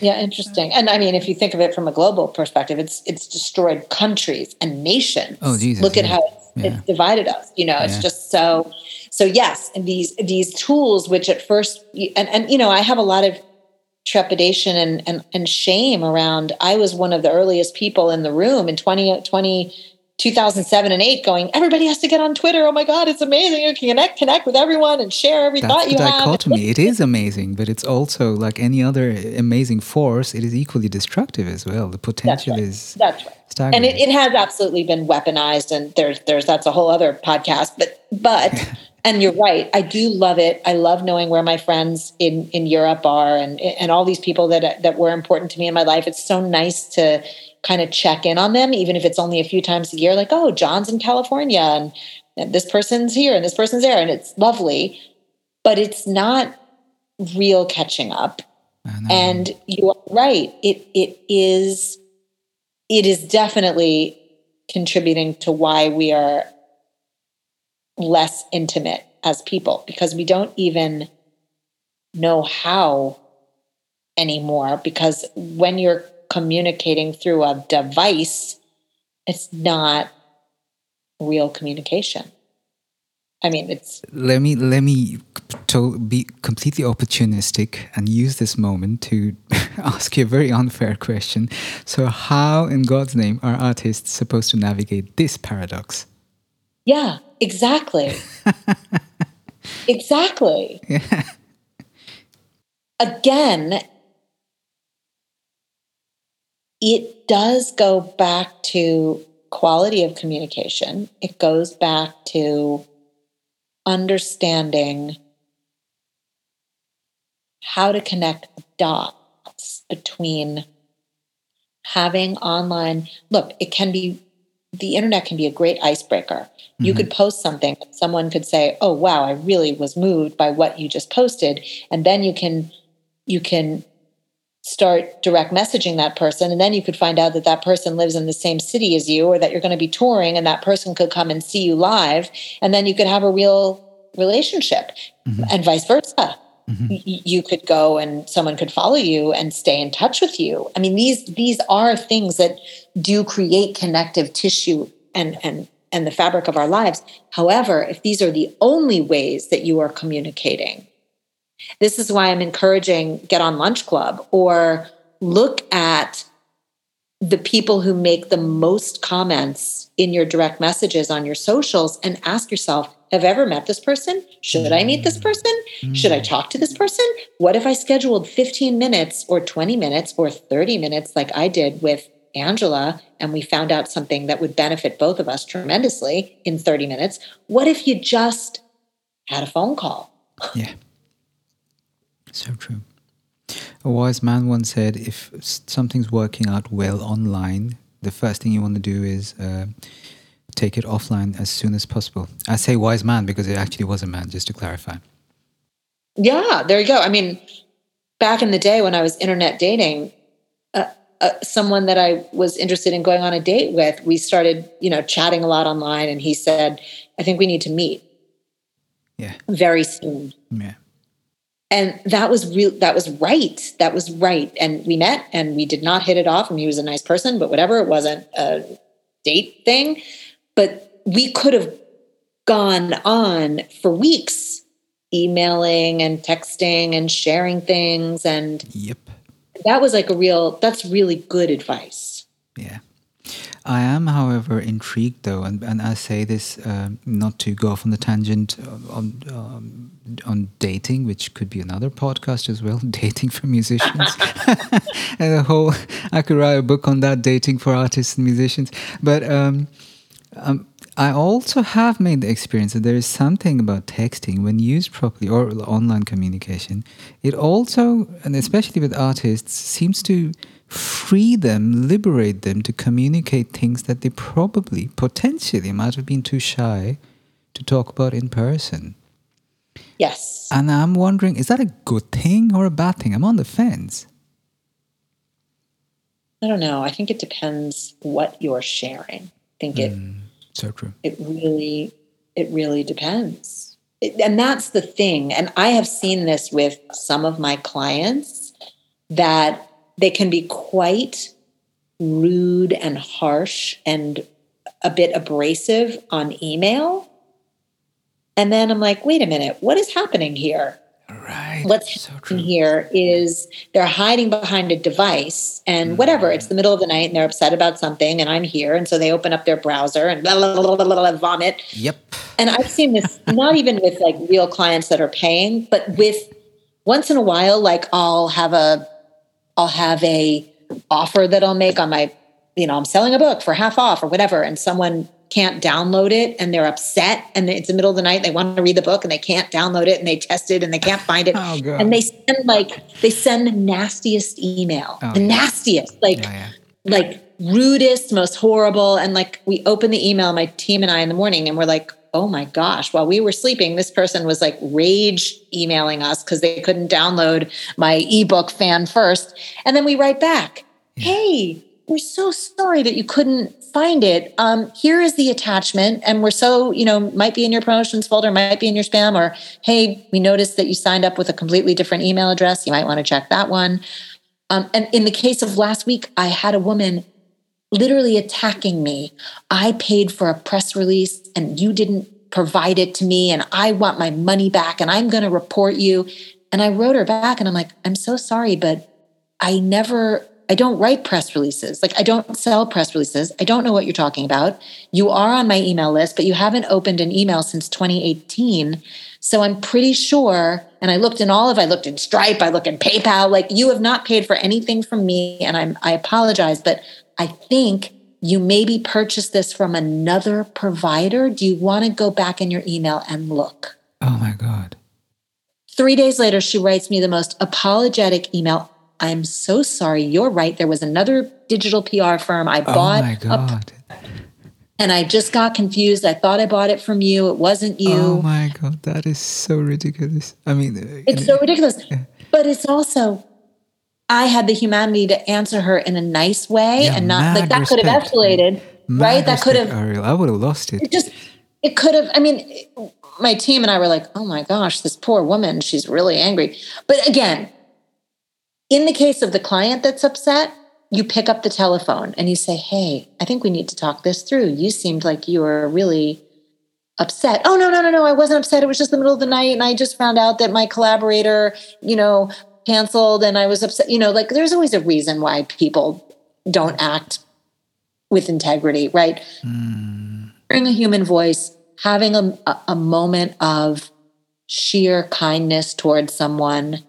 Yeah, interesting. And I mean, if you think of it from a global perspective, it's it's destroyed countries and nations. Oh, Jesus! Look yeah. at how Yeah. It's divided us. You know, it's yeah. just so. So yes, and these these tools, which at first, and and you know, I have a lot of trepidation and, and, and shame around i was one of the earliest people in the room in 20, 20 2007 and 8 going everybody has to get on twitter. Oh my god it's amazing. You can connect connect with everyone and share every That's thought the you dichotomy. have it is (laughs) amazing but it's also like any other amazing force it is equally destructive as well. The potential that's right. is that's right. staggering. and it, it has absolutely been weaponized and there's there's that's a whole other podcast but but (laughs) and you're right i do love it. I love knowing where my friends in in europe are and and all these people that that were important to me in my life. It's so nice to kind of check in on them, even if it's only a few times a year, like, oh, John's in California and, and this person's here and this person's there. And it's lovely, but it's not real catching up. And you are right. It it is it is definitely contributing to why we are less intimate as people because we don't even know how anymore because when you're communicating through a device, it's not real communication. I mean, it's. Let me let me to be completely opportunistic and use this moment to (laughs) ask you a very unfair question. So, how, in God's name, are artists supposed to navigate this paradox? Yeah, exactly. (laughs) exactly. Yeah. Again, it does go back to quality of communication. It goes back to understanding how to connect dots between having online look it can be the internet can be a great icebreaker mm-hmm. you could post something someone could say oh wow i really was moved by what you just posted and then you can you can start direct messaging that person and then you could find out that that person lives in the same city as you or that you're going to be touring and that person could come and see you live and then you could have a real relationship mm-hmm. and vice versa mm-hmm. y- you could go and someone could follow you and stay in touch with you i mean these these are things that do create connective tissue and and and the fabric of our lives however if these are the only ways that you are communicating this is why I'm encouraging Get on Lunch Club or look at the people who make the most comments in your direct messages on your socials and ask yourself, have I ever met this person? Should I meet this mm. person? Should I mm. talk to this person? What if I scheduled 15 minutes or 20 minutes or 30 minutes like I did with Angela and we found out something that would benefit both of us tremendously in 30 minutes? What if you just had a phone call? Yeah. So true. A wise man once said if something's working out well online, the first thing you want to do is uh, take it offline as soon as possible. I say wise man because it actually was a man, just to clarify. Yeah, there you go. I mean, back in the day when I was internet dating, uh, uh, someone that I was interested in going on a date with, we started, you know, chatting a lot online, and he said, "I think we need to meet." Yeah. Very soon. Yeah and that was real that was right that was right. And we met and we did not hit it off and he was a nice person but whatever it wasn't a date thing. But we could have gone on for weeks emailing and texting and sharing things. And yep. that was like a real that's really good advice. Yeah I am, however, intrigued though, and, and I say this uh, not to go off on the tangent on um, on dating, which could be another podcast as well, (laughs) dating for musicians, (laughs) and a whole I could write a book on that, dating for artists and musicians. But um, um, I also have made the experience that there is something about texting when used properly or online communication. It also, and especially with artists, seems to free them, liberate them to communicate things that they probably, potentially, might have been too shy to talk about in person. Yes. And I'm wondering, is that a good thing or a bad thing? I'm on the fence. I don't know. I think it depends what you're sharing. I think it mm, so true. It really it really depends. It, and that's the thing. And I have seen this with some of my clients that they can be quite rude and harsh and a bit abrasive on email. And then I'm like, wait a minute, what is happening here? Right. What's so happening here is they're hiding behind a device and mm-hmm. whatever. It's the middle of the night and they're upset about something, and I'm here. And so they open up their browser and blah, blah, blah, blah, blah, vomit. Yep. And I've seen this (laughs) not even with like real clients that are paying, but with once in a while, like I'll have a I'll have a offer that I'll make on my, you know, I'm selling a book for half off or whatever, and someone can't download it and they're upset and it's the middle of the night they want to read the book and they can't download it and they test it and they can't find it (laughs) oh, and they send like they send the nastiest email oh, the yeah. nastiest like yeah, yeah. like rudest most horrible and like we open the email my team and i in the morning and we're like oh my gosh, while we were sleeping, this person was like rage emailing us because they couldn't download my ebook fan first. And then we write back, hey, we're so sorry that you couldn't find it. Um, here is the attachment, and we're so, you know, might be in your promotions folder, might be in your spam, or hey, we noticed that you signed up with a completely different email address. You might want to check that one. Um, and in the case of last week, I had a woman literally attacking me. I paid for a press release and you didn't provide it to me, and I want my money back, and I'm going to report you. And I wrote her back and I'm like, I'm so sorry, but I never, I don't write press releases. Like, I don't sell press releases. I don't know what you're talking about. You are on my email list, but you haven't opened an email since 2018. So I'm pretty sure, and I looked in all of, I looked in Stripe, I looked in PayPal, like you have not paid for anything from me. And I'm, I apologize, but I think you maybe purchased this from another provider. Do you want to go back in your email and look? Oh my God. Three days later, she writes me the most apologetic email. I'm so sorry. You're right. There was another digital PR firm I bought. Oh my God. A, and I just got confused. I thought I bought it from you. It wasn't you. Oh my God. That is so ridiculous. I mean, uh, it's so ridiculous. But it's also, I had the humanity to answer her in a nice way yeah, and not like that respect. could have escalated, mad right? That could have. Ariel, I would have lost it. It just, it could have. I mean, my team and I were like, oh my gosh, this poor woman, she's really angry. But again, in the case of the client that's upset, you pick up the telephone and you say, hey, I think we need to talk this through. You seemed like you were really upset. Oh, no, no, no, no. I wasn't upset. It was just the middle of the night. And I just found out that my collaborator, you know, canceled and I was upset. You know, like there's always a reason why people don't act with integrity, right? Mm. Hearing a human voice, having a, a moment of sheer kindness towards someone.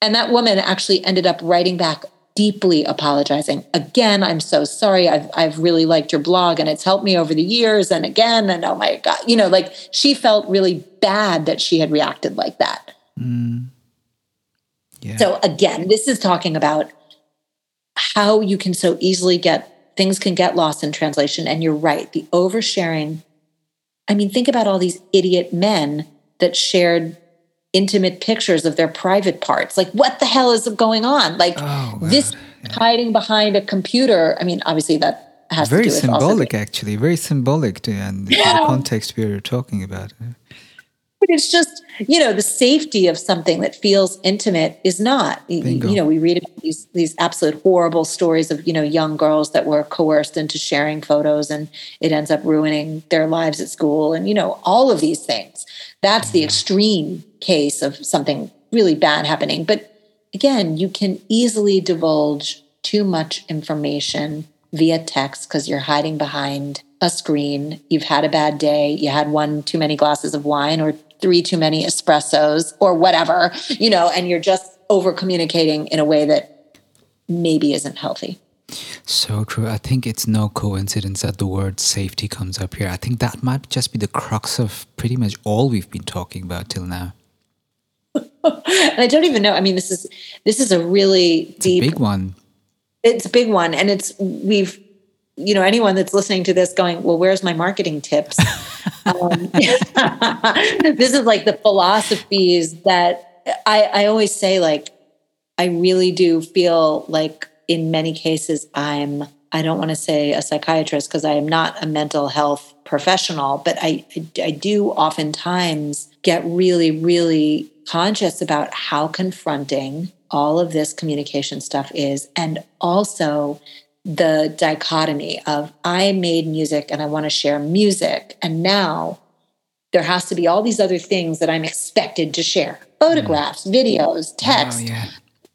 And that woman actually ended up writing back deeply apologizing. Again, I'm so sorry. I've I've really liked your blog and it's helped me over the years and again and oh my god, you know, like she felt really bad that she had reacted like that. Mm. Yeah. So again, this is talking about how you can so easily get things can get lost in translation. And you're right, the oversharing. I mean, think about all these idiot men that shared intimate pictures of their private parts. Like, what the hell is going on? Like oh, this yeah. hiding behind a computer. I mean, obviously that has very symbolic, actually, very symbolic to and yeah. the context we are talking about. But it's just, you know, the safety of something that feels intimate is not. Bingo. You know, we read about these these absolute horrible stories of, you know, young girls that were coerced into sharing photos and it ends up ruining their lives at school and, you know, all of these things. That's the mm-hmm. extreme case of something really bad happening. But again, you can easily divulge too much information via text because you're hiding behind a screen. You've had a bad day. You had one too many glasses of wine or three too many espressos or whatever, you know, and you're just over communicating in a way that maybe isn't healthy. So true. I think it's no coincidence that the word safety comes up here. I think that might just be the crux of pretty much all we've been talking about till now. (laughs) and I don't even know. I mean, this is this is a really deep a big one. It's a big one, and it's we've you know anyone that's listening to this going, well, where's my marketing tips? (laughs) um, (laughs) this is like the philosophies that I, I always say. Like, I really do feel like in many cases I'm. I don't want to say a psychiatrist because I am not a mental health professional, but I, I do oftentimes get really, really conscious about how confronting all of this communication stuff is, and also the dichotomy of I made music and I want to share music. And now there has to be all these other things that I'm expected to share photographs, mm. videos, text, oh, yeah.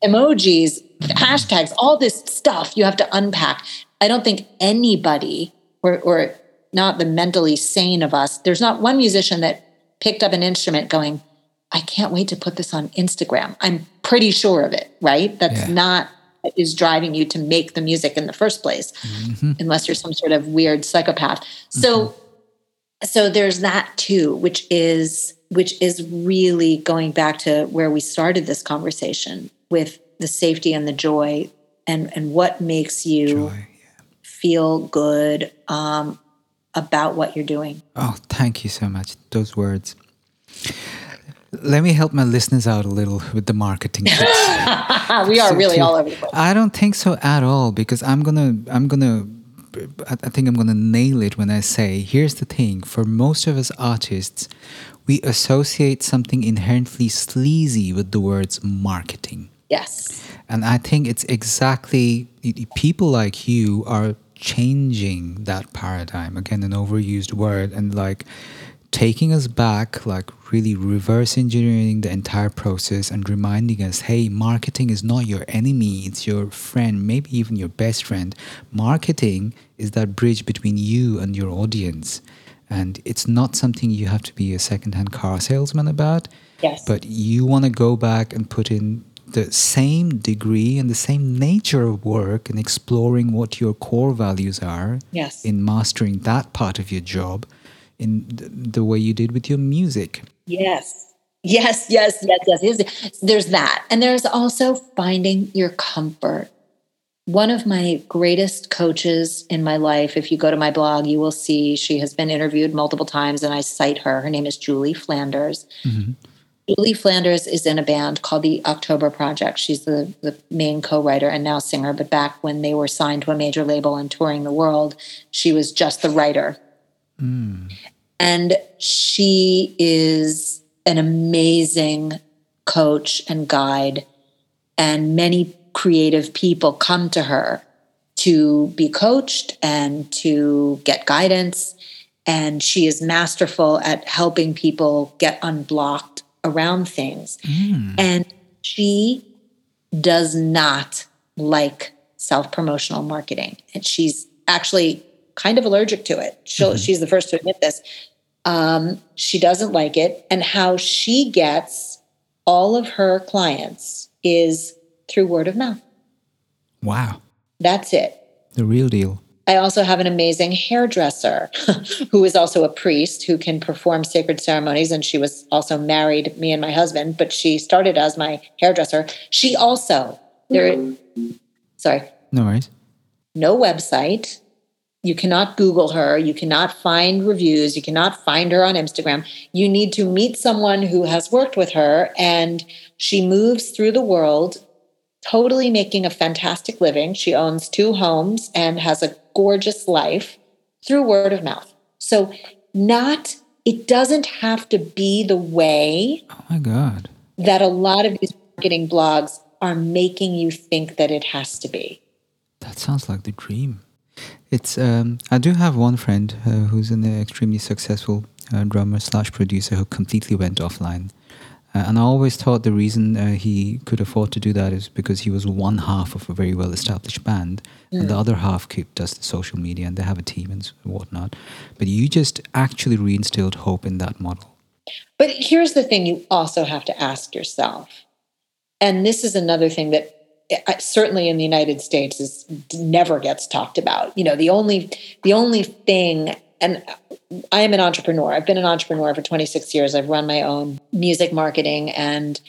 emojis, hashtags, all this stuff you have to unpack. I don't think anybody, or, or not the mentally sane of us, there's not one musician that picked up an instrument going, I can't wait to put this on Instagram. I'm pretty sure of it, right? That's yeah. not is driving you to make the music in the first place, mm-hmm. unless you're some sort of weird psychopath. So, mm-hmm. so there's that too, which is which is really going back to where we started this conversation with the safety and the joy, and and what makes you joy, yeah. feel good um, about what you're doing. Oh, thank you so much. Those words. Let me help my listeners out a little with the marketing (laughs) tips. we are so really all over the place. I don't think so at all because I'm gonna I'm gonna I think I'm gonna nail it when I say here's the thing for most of us artists we associate something inherently sleazy with the words marketing. Yes. And I think it's exactly people like you are changing that paradigm again an overused word and like taking us back, like really reverse engineering the entire process and reminding us hey, marketing is not your enemy, it's your friend, maybe even your best friend. Marketing is that bridge between you and your audience. And it's not something you have to be a secondhand car salesman about. Yes. But you want to go back and put in the same degree and the same nature of work and exploring what your core values are yes. in mastering that part of your job in the way you did with your music. Yes. Yes, yes, yes, yes, yes. There's that. And there's also finding your comfort. One of my greatest coaches in my life, if you go to my blog, you will see she has been interviewed multiple times and I cite her. Her name is Julie Flanders. Mm-hmm. Julie Flanders is in a band called the October Project. She's the, the main co writer and now singer. But back when they were signed to a major label and touring the world, she was just the writer. Mm. And she is an amazing coach and guide. And many creative people come to her to be coached and to get guidance. And she is masterful at helping people get unblocked around things. Mm. And she does not like self promotional marketing. And she's actually kind of allergic to it. Mm-hmm. She's the first to admit this um, she doesn't like it. And how she gets all of her clients is through word of mouth. Wow. That's it. The real deal. I also have an amazing hairdresser (laughs) who is also a priest who can perform sacred ceremonies. And she was also married, me and my husband, but she started as my hairdresser. She also, there, sorry. No worries. No website, you cannot Google her. You cannot find reviews. You cannot find her on Instagram. You need to meet someone who has worked with her. And she moves through the world, totally making a fantastic living. She owns two homes and has a gorgeous life through word of mouth. So, not, it doesn't have to be the way. Oh my God. That a lot of these marketing blogs are making you think that it has to be. That sounds like the dream. It's um, I do have one friend uh, who's an extremely successful uh, drummer slash producer who completely went offline, uh, and I always thought the reason uh, he could afford to do that is because he was one half of a very well established band, mm. and the other half keep, does the social media and they have a team and whatnot. But you just actually reinstilled hope in that model. But here's the thing: you also have to ask yourself, and this is another thing that certainly in the United States is never gets talked about. You know, the only the only thing and I am an entrepreneur. I've been an entrepreneur for 26 years. I've run my own music marketing and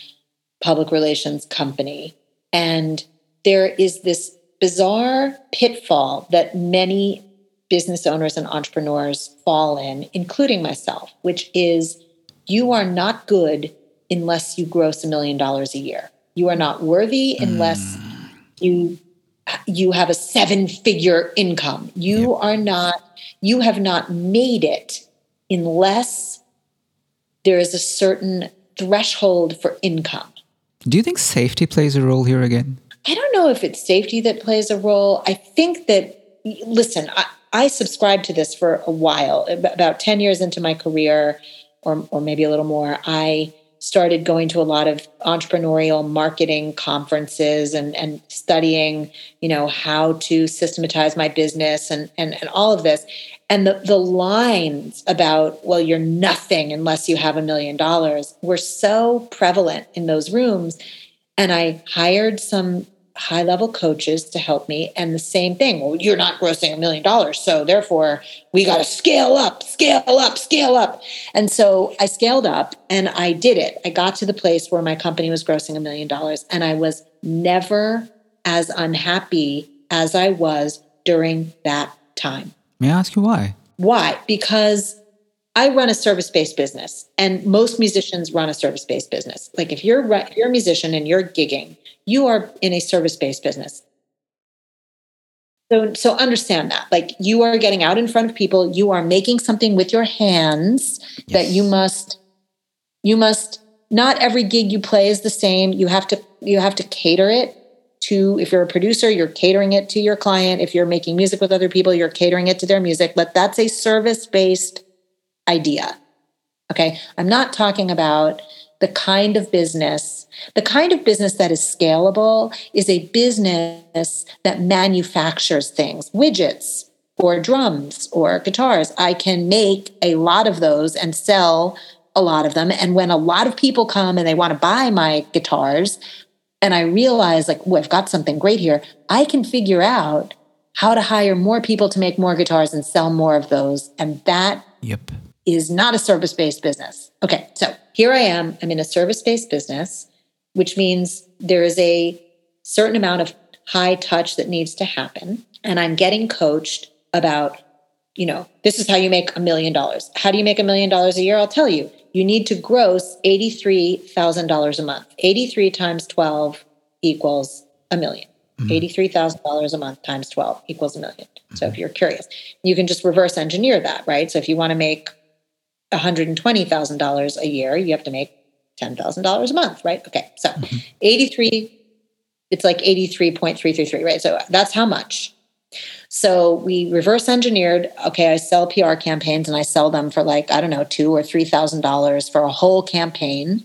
public relations company. And there is this bizarre pitfall that many business owners and entrepreneurs fall in, including myself, which is you are not good unless you gross a million dollars a year. You are not worthy unless mm. you you have a seven figure income. You yep. are not you have not made it unless there is a certain threshold for income. Do you think safety plays a role here again? I don't know if it's safety that plays a role. I think that, listen, I, I subscribed to this for a while, about 10 years into my career, or, or maybe a little more. I started going to a lot of entrepreneurial marketing conferences and, and studying, you know, how to systematize my business and, and, and all of this. And the, the lines about, well, you're nothing unless you have a million dollars were so prevalent in those rooms. And I hired some high level coaches to help me. And the same thing, well, you're not grossing a million dollars. So therefore, we got to scale up, scale up, scale up. And so I scaled up and I did it. I got to the place where my company was grossing a million dollars. And I was never as unhappy as I was during that time. May I ask you why? Why? Because I run a service based business, and most musicians run a service based business. Like if you're if you're a musician and you're gigging, you are in a service based business. So, so understand that. Like you are getting out in front of people, you are making something with your hands yes. that you must, you must, not every gig you play is the same. You have to, you have to cater it to, if you're a producer, you're catering it to your client. If you're making music with other people, you're catering it to their music. But that's a service based idea. Okay. I'm not talking about the kind of business, the kind of business that is scalable is a business that manufactures things, widgets or drums or guitars. I can make a lot of those and sell a lot of them. And when a lot of people come and they want to buy my guitars, and I realize, like, oh, I've got something great here, I can figure out how to hire more people to make more guitars and sell more of those. And that yep. Is not a service based business. Okay, so here I am, I'm in a service based business, which means there is a certain amount of high touch that needs to happen. And I'm getting coached about, you know, this is how you make a million dollars. How do you make a million dollars a year? I'll tell you. You need to gross $83,000 a month. 83 times 12 equals a 1000000 mm-hmm. $83,000 a month times 12 equals a 1000000 mm-hmm. So if you're curious, you can just reverse engineer that, right? So if you want to make $120,000 a year, you have to make $10,000 a month, right? Okay. So mm-hmm. 83, it's like 83.333, right? So that's how much. So we reverse engineered, okay, I sell PR campaigns and I sell them for like, I don't know, two or three thousand dollars for a whole campaign.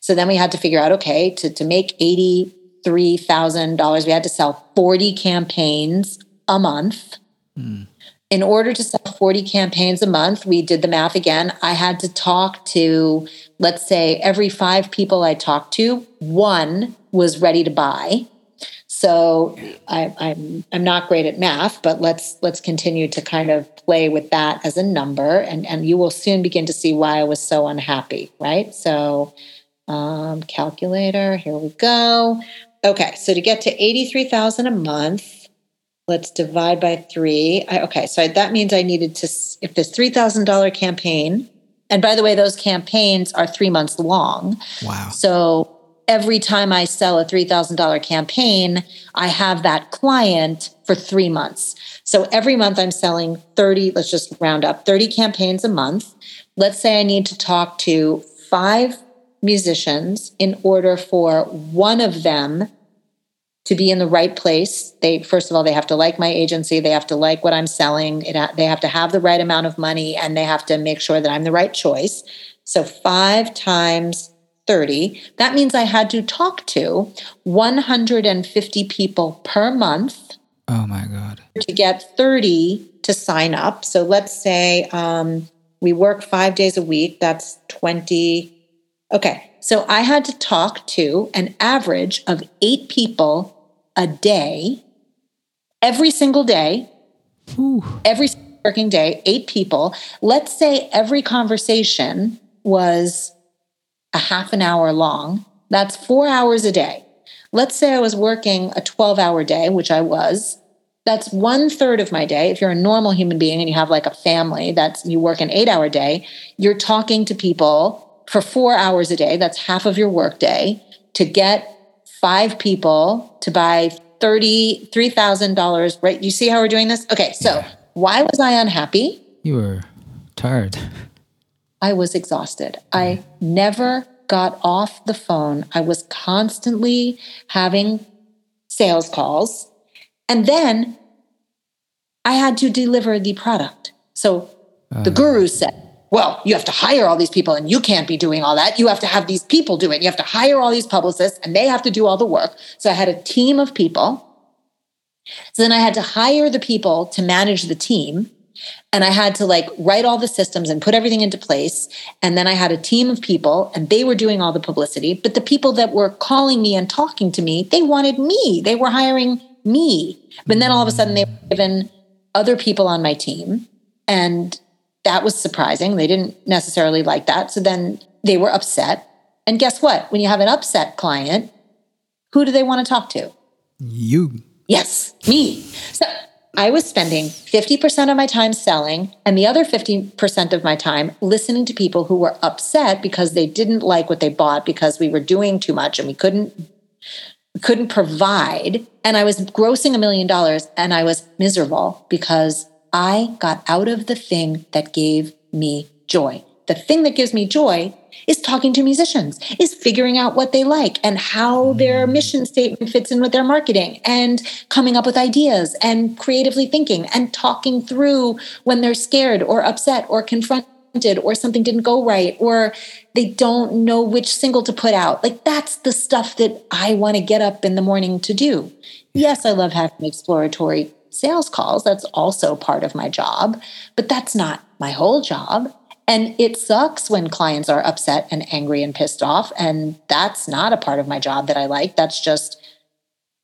So then we had to figure out, okay, to, to make eighty-three thousand dollars, we had to sell 40 campaigns a month. Mm in order to sell 40 campaigns a month, we did the math again. I had to talk to, let's say, every five people I talked to, one was ready to buy. So I, am I'm, I'm not great at math, but let's let's continue to kind of play with that as a number, and and you will soon begin to see why I was so unhappy, right? So, um, calculator, here we go. Okay, so to get to eighty three thousand a month, let's divide by three. I, okay, so that means I needed to, if this $3,000 campaign, and by the way, those campaigns are three months long. Wow. So every time I sell a $3,000 campaign, I have that client for three months. So every month I'm selling 30, let's just round up 30 campaigns a month. Let's say I need to talk to five musicians in order for one of them to be in the right place. They first of all they have to like my agency. They have to like what i'm selling. It, they have to have the right amount of money and they have to make sure that i'm the right choice. So 5 times 30 that means i had to talk to 150 people per month oh my god. to get 30 to sign up. So let's say um, we work five days a week. That's 20 okay so I had to talk to an average of eight people a day, every single day, Ooh. every working day, eight people. Let's say every conversation was a half an hour long. That's four hours a day. Let's say I was working a 12 hour day, which I was. That's one third of my day. If you're a normal human being and you have like a family, that's you work an eight hour day, you're talking to people for four hours a day, that's half of your workday, to get five people to buy $33,000, right? You see how we're doing this? Okay, so yeah. why was I unhappy? You were tired. I was exhausted. I never got off the phone. I was constantly having sales calls. And then I had to deliver the product. So the ah. guru said, well, you have to hire all these people and you can't be doing all that. You have to have these people do it. You have to hire all these publicists and they have to do all the work. So I had a team of people. So then I had to hire the people to manage the team. And I had to like write all the systems and put everything into place. And then I had a team of people and they were doing all the publicity. But the people that were calling me and talking to me, they wanted me. They were hiring me. But then all of a sudden they were given other people on my team. And that was surprising. They didn't necessarily like that. So then they were upset. And guess what? When you have an upset client, who do they want to talk to? You. Yes, me. So I was spending 50% of my time selling and the other 50% of my time listening to people who were upset because they didn't like what they bought because we were doing too much and we couldn't couldn't provide and I was grossing a million dollars and I was miserable because I got out of the thing that gave me joy. The thing that gives me joy is talking to musicians, is figuring out what they like and how their mm. mission statement fits in with their marketing and coming up with ideas and creatively thinking and talking through when they're scared or upset or confronted or something didn't go right or they don't know which single to put out. Like that's the stuff that I want to get up in the morning to do. Yes, I love having exploratory sales calls. That's also part of my job, but that's not my whole job. And it sucks when clients are upset and angry and pissed off. And that's not a part of my job that I like. That's just,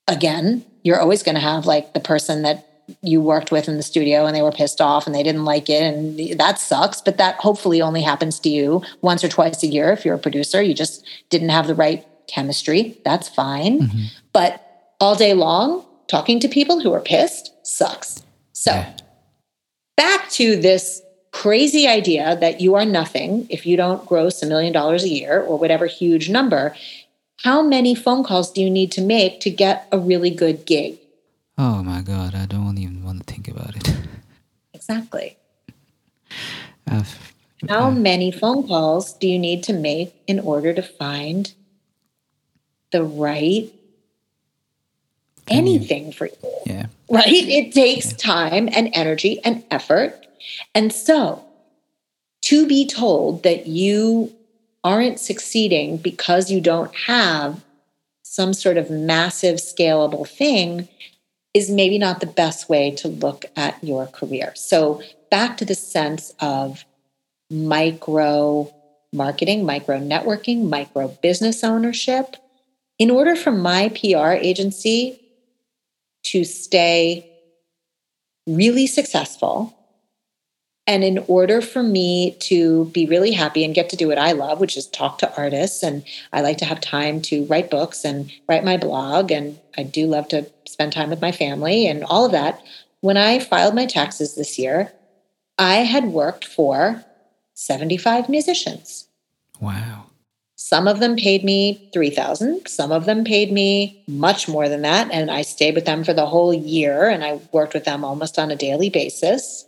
again, you're always going to have like the person that you worked with in the studio and they were pissed off and they didn't like it. And that sucks. But that hopefully only happens to you once or twice a year if you're a producer. You just didn't have the right chemistry. That's fine. Mm-hmm. But all day long, talking to people who are pissed sucks. So, yeah. back to this crazy idea that you are nothing if you don't gross a million dollars a year or whatever huge number. How many phone calls do you need to make to get a really good gig? Oh my God, I don't even want to think about it. Exactly. (laughs) How uh, many phone calls do you need to make in order to find the right anything for you. Yeah. Right? It takes yeah. time and energy and effort. And so to be told that you aren't succeeding because you don't have some sort of massive scalable thing is maybe not the best way to look at your career. So back to the sense of micro marketing, micro networking, micro business ownership. In order for my PR agency to stay really successful. And in order for me to be really happy and get to do what I love, which is talk to artists, and I like to have time to write books and write my blog, and I do love to spend time with my family and all of that. When I filed my taxes this year, I had worked for 75 musicians. Wow. Some of them paid me 3000 some of them paid me much more than that and I stayed with them for the whole year and I worked with them almost on a daily basis.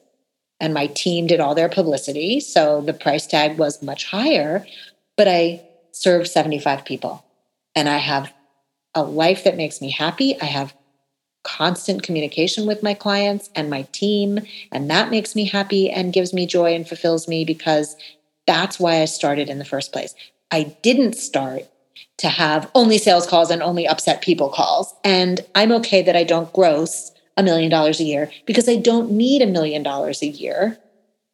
And my team did all their publicity so the price tag was much higher but I served 75 people. And I have a life that makes me happy. I have constant communication with my clients and my team and that makes me happy and gives me joy and fulfills me because that's why I started in the first place. I didn't start to have only sales calls and only upset people calls. And I'm okay that I don't gross a million dollars a year because I don't need a million dollars a year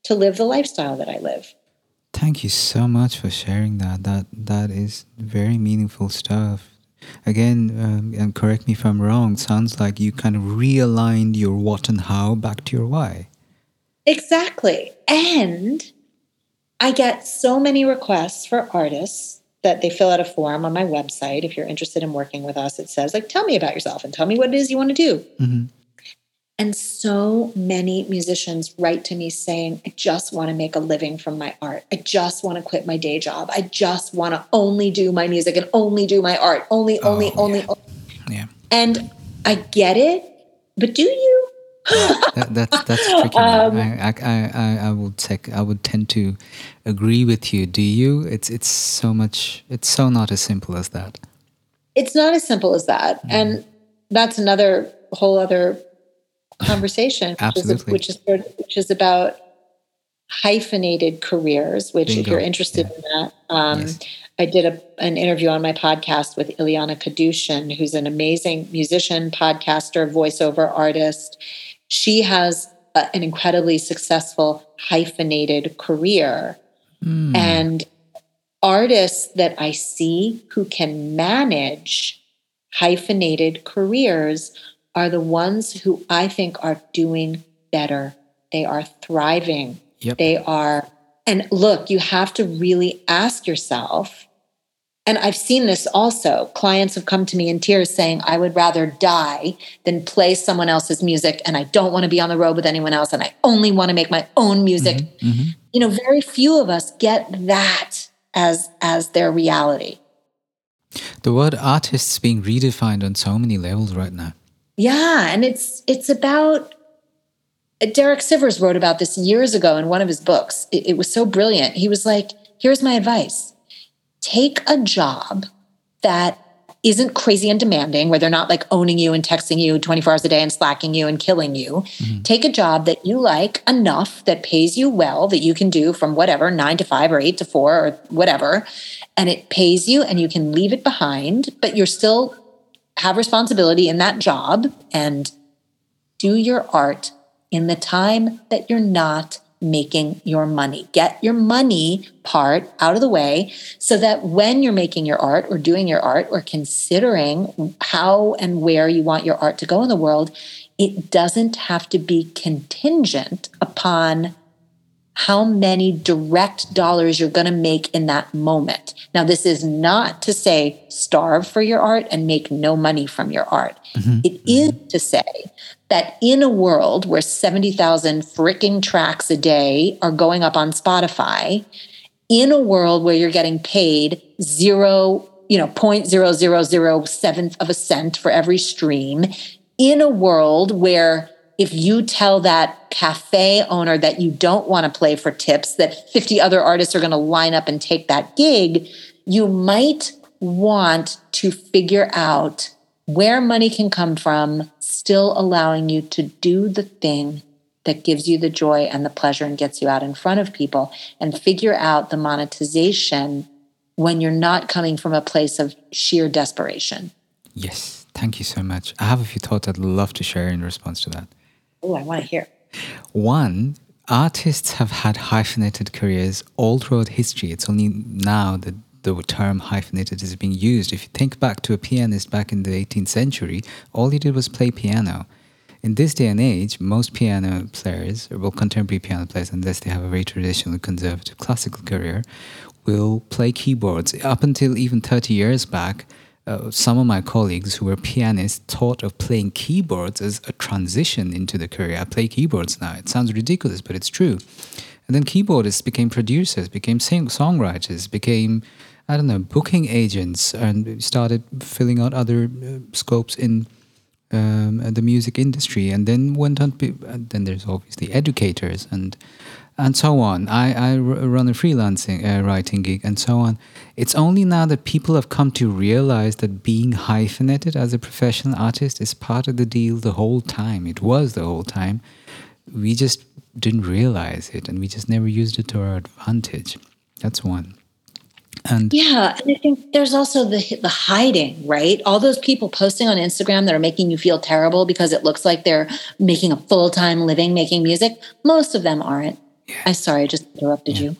to live the lifestyle that I live. Thank you so much for sharing that. That that is very meaningful stuff. Again, um, and correct me if I'm wrong. Sounds like you kind of realigned your what and how back to your why. Exactly, and I get so many requests for artists that they fill out a form on my website. If you're interested in working with us, it says, like, tell me about yourself and tell me what it is you want to do. Mm-hmm. And so many musicians write to me saying, I just want to make a living from my art. I just want to quit my day job. I just want to only do my music and only do my art. Only, only, oh, only, yeah. only. Yeah. And I get it, but do you? That, that's that's tricky. (laughs) Um, I, I, I, I would take I would tend to agree with you. Do you? It's it's so much. It's so not as simple as that. It's not as simple as that. Mm. And that's another whole other (laughs) conversation, Absolutely. which is, which is which is about hyphenated careers. Which, Bingo. if you're interested yeah. in that, um, yes. I did a, an interview on my podcast with Ileana Kadushin, who's an amazing musician, podcaster, voiceover artist. She has a, an incredibly successful hyphenated career. Mm. And artists that I see who can manage hyphenated careers are the ones who I think are doing better. They are thriving. Yep. They are, and look, you have to really ask yourself. And I've seen this also. Clients have come to me in tears saying, I would rather die than play someone else's music. And I don't want to be on the road with anyone else. And I only want to make my own music. Mm-hmm, mm-hmm. You know, very few of us get that as, as their reality. The word artist is being redefined on so many levels right now. Yeah, and it's it's about Derek Sivers wrote about this years ago in one of his books. It, it was so brilliant. He was like, "Here's my advice: take a job that isn't crazy and demanding, where they're not like owning you and texting you 24 hours a day and slacking you and killing you. Mm-hmm. Take a job that you like enough that pays you well, that you can do from whatever, nine to five or eight to four or whatever. And it pays you and you can leave it behind, but you're still have responsibility in that job and do your art in the time that you're not making your money. Get your money part out of the way so that when you're making your art or doing your art or considering how and where you want your art to go in the world, it doesn't have to be contingent upon how many direct dollars you're going to make in that moment. Now, this is not to say starve for your art and make no money from your art. Mm-hmm. It is to say that in a world where 70,000 freaking tracks a day are going up on Spotify, in a world where you're getting paid zero, you know, 0.0007th of a cent for every stream, in a world where if you tell that cafe owner that you don't want to play for tips, that 50 other artists are going to line up and take that gig, you might want to figure out where money can come from, still allowing you to do the thing that gives you the joy and the pleasure and gets you out in front of people, and figure out the monetization when you're not coming from a place of sheer desperation. Yes, thank you so much. I have a few thoughts I'd love to share in response to that. Oh, I want to hear. One, artists have had hyphenated careers all throughout history. It's only now that the term hyphenated is being used. If you think back to a pianist back in the 18th century, all he did was play piano. In this day and age, most piano players, or well, contemporary piano players, unless they have a very traditional conservative classical career, will play keyboards. Up until even 30 years back, uh, some of my colleagues who were pianists thought of playing keyboards as a transition into the career. I play keyboards now. It sounds ridiculous, but it's true. And then keyboardists became producers, became sing- songwriters, became, I don't know, booking agents, and started filling out other uh, scopes in um, the music industry. And then went on, be, then there's obviously educators and and so on. I, I run a freelancing uh, writing gig and so on. It's only now that people have come to realize that being hyphenated as a professional artist is part of the deal the whole time. It was the whole time. We just didn't realize it and we just never used it to our advantage. That's one. And yeah, and I think there's also the the hiding, right? All those people posting on Instagram that are making you feel terrible because it looks like they're making a full time living making music. Most of them aren't. Yeah. I'm sorry, I just interrupted yeah. you.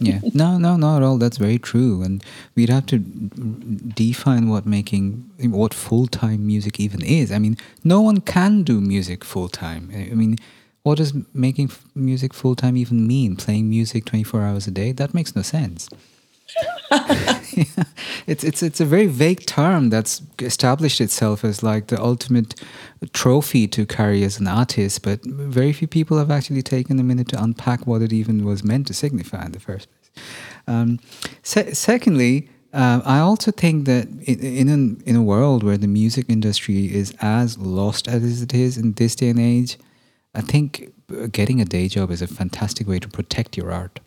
yeah, no, no, not at all. That's very true, and we'd have to define what making, what full time music even is. I mean, no one can do music full time. I mean, what does making music full time even mean? Playing music twenty four hours a day? That makes no sense. (laughs) (laughs) it's it's it's a very vague term that's established itself as like the ultimate trophy to carry as an artist, but very few people have actually taken a minute to unpack what it even was meant to signify in the first place. Um, se- secondly, uh, I also think that in, in, in a world where the music industry is as lost as it is in this day and age, I think getting a day job is a fantastic way to protect your art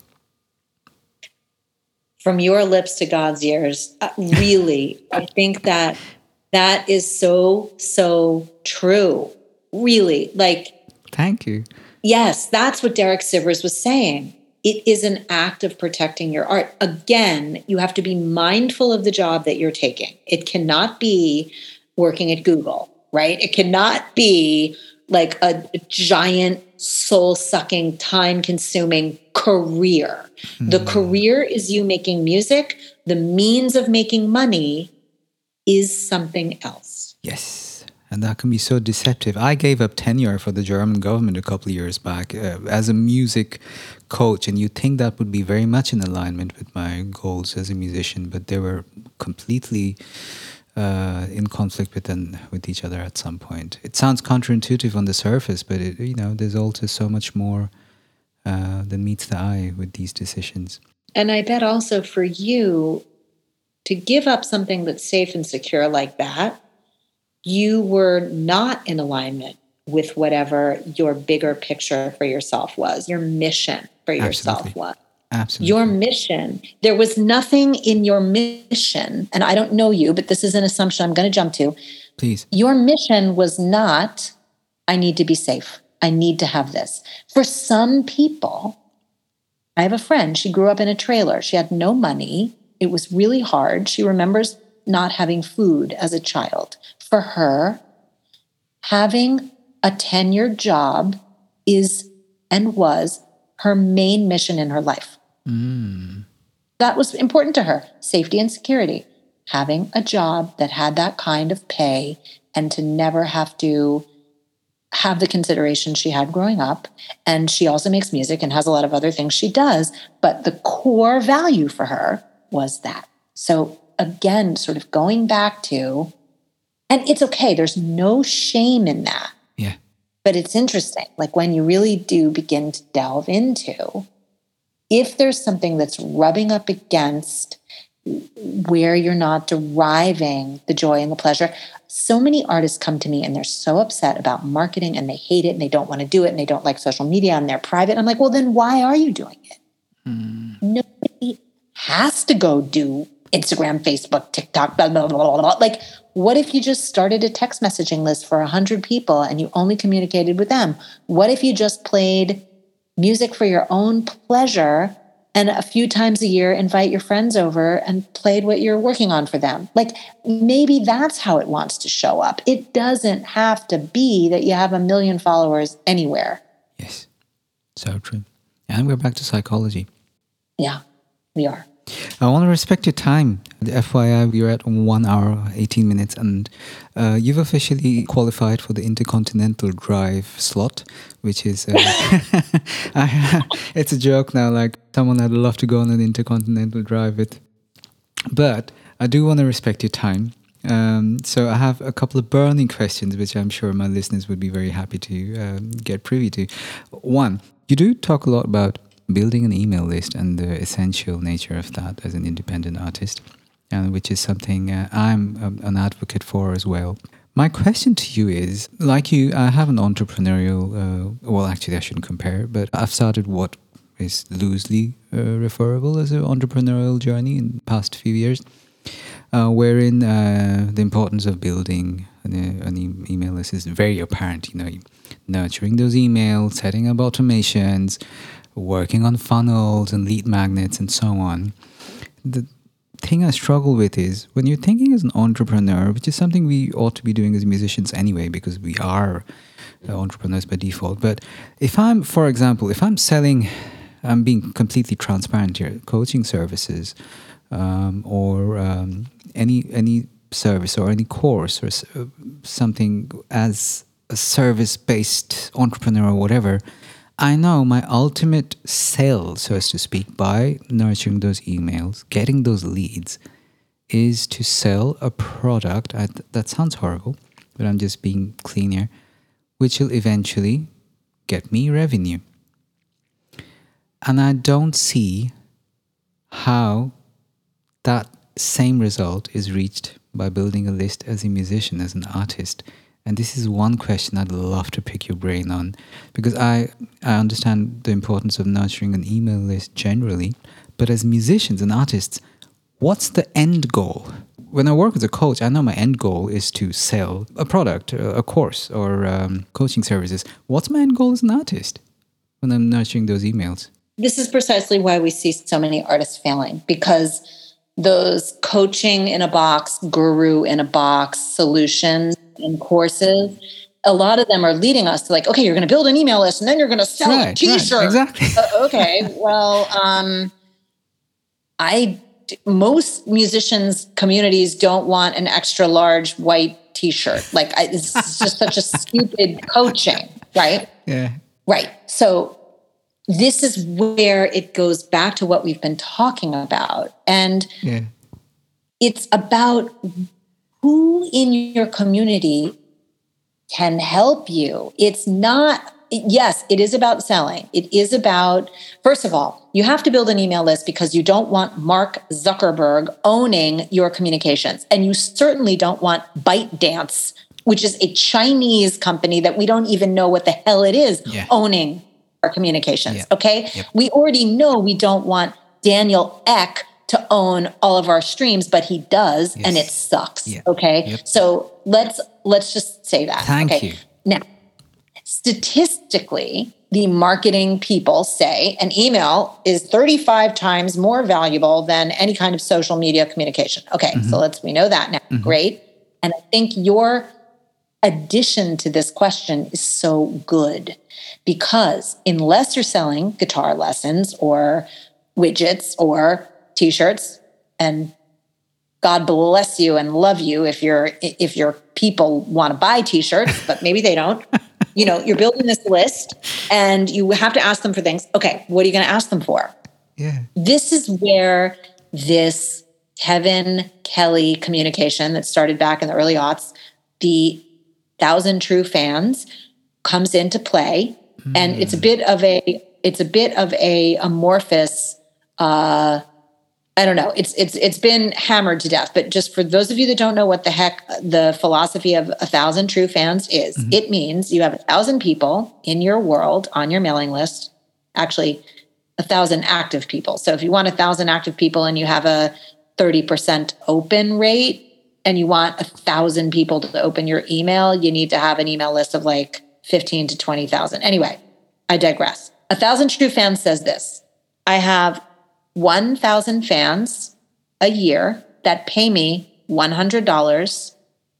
from your lips to God's ears. Uh, really, I think that That is so, so true. Really. Like, thank you. Yes, that's what Derek Sivers was saying. It is an act of protecting your art. Again, you have to be mindful of the job that you're taking. It cannot be working at Google, right? It cannot be like a, a giant soul sucking, time consuming career. Mm. The hmm. career is you making music, the means of making money is something else. Yes. And that can be so deceptive. I gave up tenure for the German government a couple of years back uh, as a music coach, and you'd think that would be very much in alignment with my goals as a musician, but they were completely uh, in conflict with an, with each other at some point. It sounds counterintuitive on the surface, but it, you know, there's also so much more uh, than meets the eye with these decisions. And I bet also for you, to give up something that's safe and secure like that, you were not in alignment with whatever your bigger picture for yourself was, your mission for yourself Absolutely. was. Absolutely. Your mission. There was nothing in your mission, and I don't know you, but this is an assumption I'm going to jump to. Please. Your mission was not, I need to be safe. I need to have this. For some people, I have a friend, she grew up in a trailer. She had no money. It was really hard. She remembers not having food as a child. For her, having a tenured job is and was her main mission in her life. Mm. That was important to her safety and security. Having a job that had that kind of pay and to never have to have the consideration she had growing up. And she also makes music and has a lot of other things she does. But the core value for her was that. So, again, sort of going back to, and it's okay, there's no shame in that. Yeah. But it's interesting, like when you really do begin to delve into if there's something that's rubbing up against where you're not deriving the joy and the pleasure. So many artists come to me and they're so upset about marketing and they hate it and they don't want to do it and they don't like social media and they're private. I'm like, well, then why are you doing it? Mm. Nobody has to go do Instagram, Facebook, TikTok, blah, blah, blah, blah, blah. Like, what if you just started a text messaging list for 100 people and you only communicated with them? What if you just played music for your own pleasure and a few times a year invite your friends over and played what you're working on for them. Like maybe that's how it wants to show up. It doesn't have to be that you have a million followers anywhere. Yes, so true. And we're back to psychology. Yeah, we are. I want to respect your time. The FYI, we're at one hour, 18 minutes, and uh, you've officially qualified for the Intercontinental Drive slot, which is. Uh, (laughs) (laughs) it's a joke now, like someone I'd love to go on an Intercontinental Drive with. But I do want to respect your time. Um, so I have a couple of burning questions, which I'm sure my listeners would be very happy to um, get privy to. One, you do talk a lot about building an email list and the essential nature of that as an independent artist, and which is something uh, I'm um, an advocate for as well. My question to you is like you, I have an entrepreneurial, uh, well, actually, I shouldn't compare, but I've started what is loosely uh, referable as an entrepreneurial journey in the past few years, uh, wherein uh, the importance of building an, an e- email list is very apparent. You know, nurturing those emails, setting up automations, working on funnels and lead magnets and so on. The thing I struggle with is when you're thinking as an entrepreneur, which is something we ought to be doing as musicians anyway, because we are entrepreneurs by default. But if I'm, for example, if I'm selling, I'm being completely transparent here, coaching services um, or um, any any service or any course or uh, something as a service based entrepreneur or whatever I know my ultimate sale, so as to speak, by nurturing those emails, getting those leads, is to sell a product. I, that sounds horrible, but I'm just being clean here, which will eventually get me revenue. And I don't see how that same result is reached by building a list as a musician, as an artist. And this is one question I'd love to pick your brain on because I, I understand the importance of nurturing an email list generally, but as musicians and artists, what's the end goal? when I work as a coach, I know my end goal is to sell a product, a course, or um, coaching services. What's my end goal as an artist when I'm nurturing those emails? This is precisely why we see so many artists failing because those coaching in a box, guru in a box solutions and courses a lot of them are leading us to like, okay, you're going to build an email list and then you're going to sell right, a t-shirt. Right, exactly. uh, okay. Well, um, I, most musicians communities don't want an extra large white t-shirt. Like I, it's just such a stupid coaching. Right. Yeah. Right. So this is where it goes back to what we've been talking about. And yeah. it's about who in your community can help you. It's not, yes, it is about selling. It is about, first of all, you have to build an email list because you don't want Mark Zuckerberg owning your communications. And you certainly don't want ByteDance, which is a Chinese company that we don't even know what the hell it is, yeah. owning our communications. Yeah. Okay. Yep. We already know we don't want Daniel Ek to own all of our streams, but he does, yes. and it sucks. Yeah. Okay. Yep. So let's let's just say that. Thank okay? you. Now, statistically, the marketing people say an email is 35 times more valuable than any kind of social media communication. Okay, mm-hmm. so let's we know that now. Mm-hmm. Great. And I think your addition to this question is so good because unless you're selling guitar lessons or widgets or t-shirts and God bless you and love you if your if your people want to buy t-shirts, but maybe they don't. (laughs) you know, you're building this list and you have to ask them for things. Okay, what are you going to ask them for? Yeah. This is where this Kevin Kelly communication that started back in the early aughts, the thousand true fans comes into play. Mm. And it's a hmm. bit of a it's a bit of a amorphous uh I don't know. It's it's it's been hammered to death. But just for those of you that don't know what the heck the philosophy of a thousand true fans is, mm-hmm. it means you have a thousand people in your world on your mailing list. Actually, a thousand active people. So if you want a thousand active people and you have a thirty percent open rate, and you want a thousand people to open your email, you need to have an email list of like fifteen to twenty thousand. Anyway, I digress. A thousand true fans says this. I have 1,000 fans a year that pay me $100,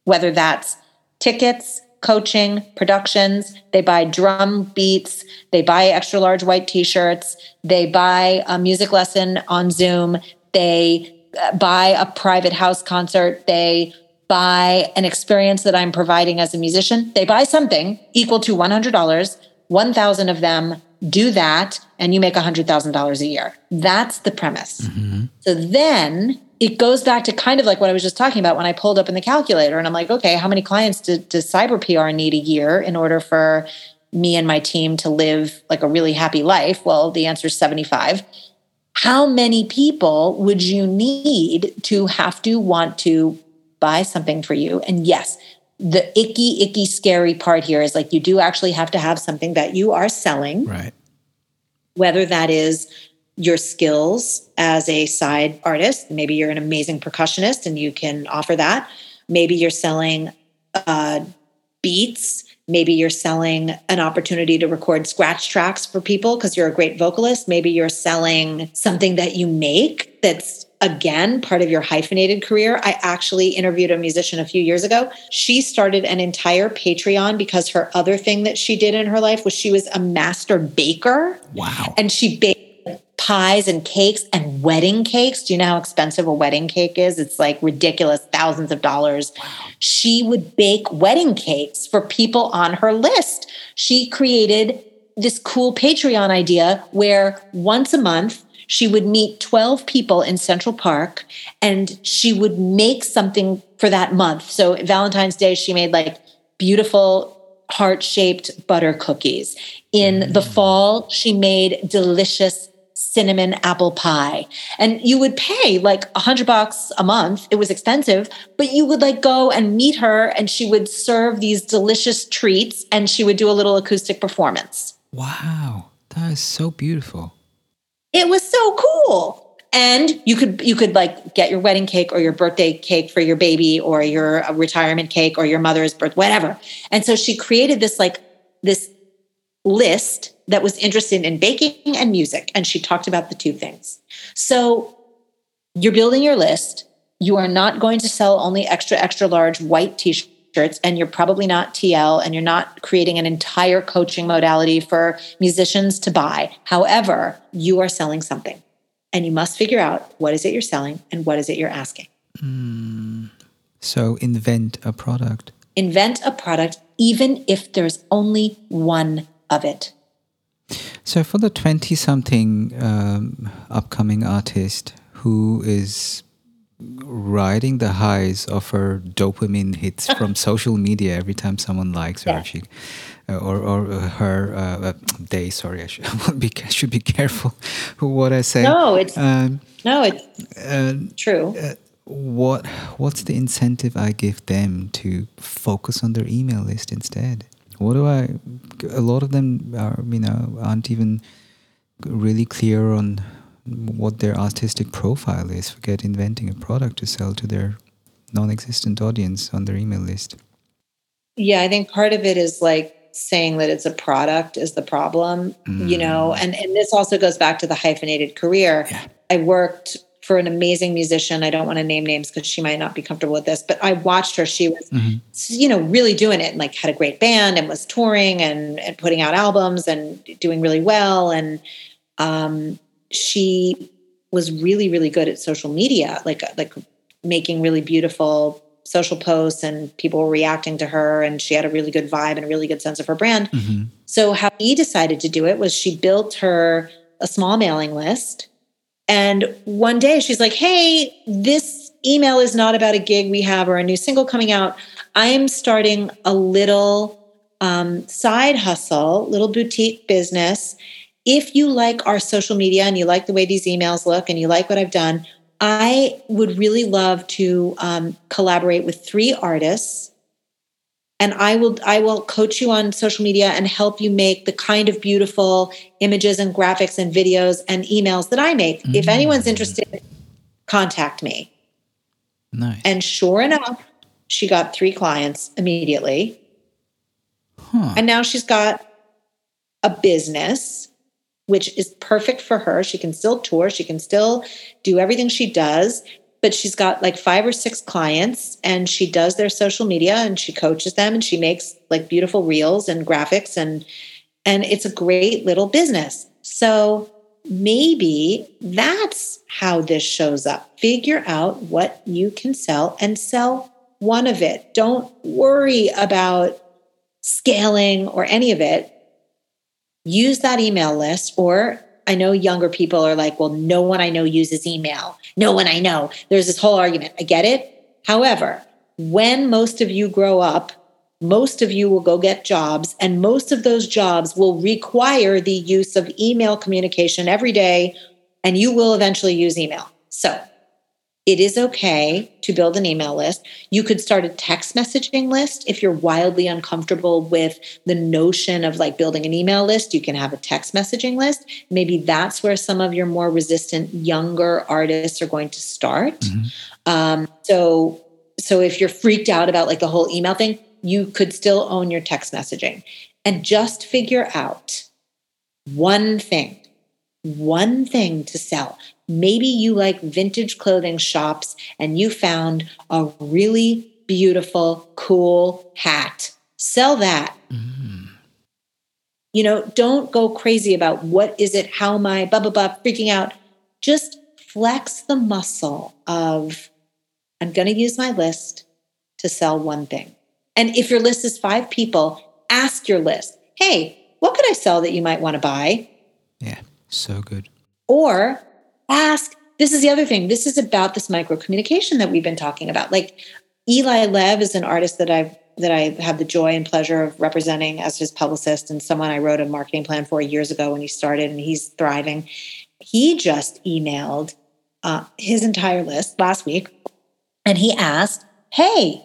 whether that's tickets, coaching, productions. They buy drum beats, they buy extra large white t shirts, they buy a music lesson on Zoom, they uh, buy a private house concert, they buy an experience that I'm providing as a musician. They buy something equal to $100. 1,000 of them do that and you make $100,000 a year. That's the premise. Mm-hmm. So then it goes back to kind of like what I was just talking about when I pulled up in the calculator and I'm like, okay, how many clients do, does Cyber PR need a year in order for me and my team to live like a really happy life? Well, the answer is 75. How many people would you need to have to want to buy something for you? And yes, the icky, icky, scary part here is like you do actually have to have something that you are selling. Right. Whether that is your skills as a side artist, maybe you're an amazing percussionist and you can offer that. Maybe you're selling uh, beats. Maybe you're selling an opportunity to record scratch tracks for people because you're a great vocalist. Maybe you're selling something that you make that's again part of your hyphenated career. I actually interviewed a musician a few years ago. She started an entire Patreon because her other thing that she did in her life was she was a master baker. Wow. And she baked pies and cakes and wedding cakes. Do you know how expensive a wedding cake is? It's like ridiculous, thousands of dollars. Wow. She would bake wedding cakes for people on her list. She created this cool Patreon idea where once a month she would meet 12 people in Central Park and she would make something for that month. So Valentine's Day, she made like beautiful heart shaped butter cookies. In mm. the fall, she made delicious cinnamon apple pie. And you would pay like a hundred bucks a month. It was expensive, but you would like go and meet her and she would serve these delicious treats and she would do a little acoustic performance. Wow. That is so beautiful. It was so cool. and you could you could like get your wedding cake or your birthday cake for your baby or your uh, retirement cake or your mother's birth whatever. And so she created this like this list that was interested in baking and music and she talked about the two things. So you're building your list. You are not going to sell only extra extra large white t-shirts and you're probably not TL and you're not creating an entire coaching modality for musicians to buy however you are selling something and you must figure out what is it you're selling and what is it you're asking. Mm. So invent a product. Invent a product, even if there's only one of it. So, for the 20 something um, upcoming artist who is riding the highs of her dopamine hits (laughs) from social media every time someone likes her, yeah. she, uh, or or uh, her uh, day. Sorry, I should (laughs) be should be careful (laughs) what I say. No, it's um, no, it's uh, true. what what's the incentive I give them to focus on their email list instead? What do I? A lot of them are you know aren't even really clear on what their artistic profile is. Forget inventing a product to sell to their non-existent audience on their email list. Yeah, I think part of it is like saying that it's a product is the problem, mm. you know, and, and this also goes back to the hyphenated career. Yeah. I worked for an amazing musician. I don't want to name names because she might not be comfortable with this, but I watched her. She was, mm-hmm. you know, really doing it and like had a great band and was touring and, and putting out albums and doing really well. And um, she was really, really good at social media, like like making really beautiful social posts and people were reacting to her and she had a really good vibe and a really good sense of her brand. Mm-hmm. So how he decided to do it was she built her a small mailing list. And one day she's like, "Hey, this email is not about a gig we have or a new single coming out. I am starting a little um, side hustle, little boutique business. If you like our social media and you like the way these emails look and you like what I've done, I would really love to um, collaborate with three artists, and I will I will coach you on social media and help you make the kind of beautiful images and graphics and videos and emails that I make. Mm-hmm. If mm. anyone's interested, contact me. Nice. And sure enough, she got three clients immediately, huh. and now she's got a business which is perfect for her. She can still tour, she can still do everything she does, but she's got like five or six clients and she does their social media and she coaches them and she makes like beautiful reels and graphics and and it's a great little business. So maybe that's how this shows up. Figure out what you can sell and sell one of it. Don't worry about scaling or any of it use that email list or I know younger people are like, well, no one I know uses email. No one I know. There's this whole argument. I get it. However, when most of you grow up, most of you will go get jobs, and most of those jobs will require the use of email communication every day, and you will eventually use email. So it is okay to build an email list. You could start a text messaging list if you're wildly uncomfortable with the notion of like building an email list. You can have a text messaging list. Maybe that's where some of your more resistant younger artists are going to start. Mm-hmm. Um, so, so if you're freaked out about like the whole email thing, you could still own your text messaging and just figure out one thing, one thing to sell maybe you like vintage clothing shops and you found a really beautiful, cool hat. Sell that. Mm-hmm. You know, don't go crazy about what is it, how am I, blah, blah, blah, freaking out. Just flex the muscle of, I'm going to use my list to sell one thing. And if your list is five people, ask your list, hey, what could I sell that you might want to buy? Yeah, so good. Or ask. This is the other thing. This is about this micro communication that we've been talking about. Like Eli Lev is an artist that I've that I have the joy and pleasure of representing as his publicist and someone I wrote a marketing plan for years ago when he started and he's thriving. He just emailed uh, his entire list last week and he asked, Hey,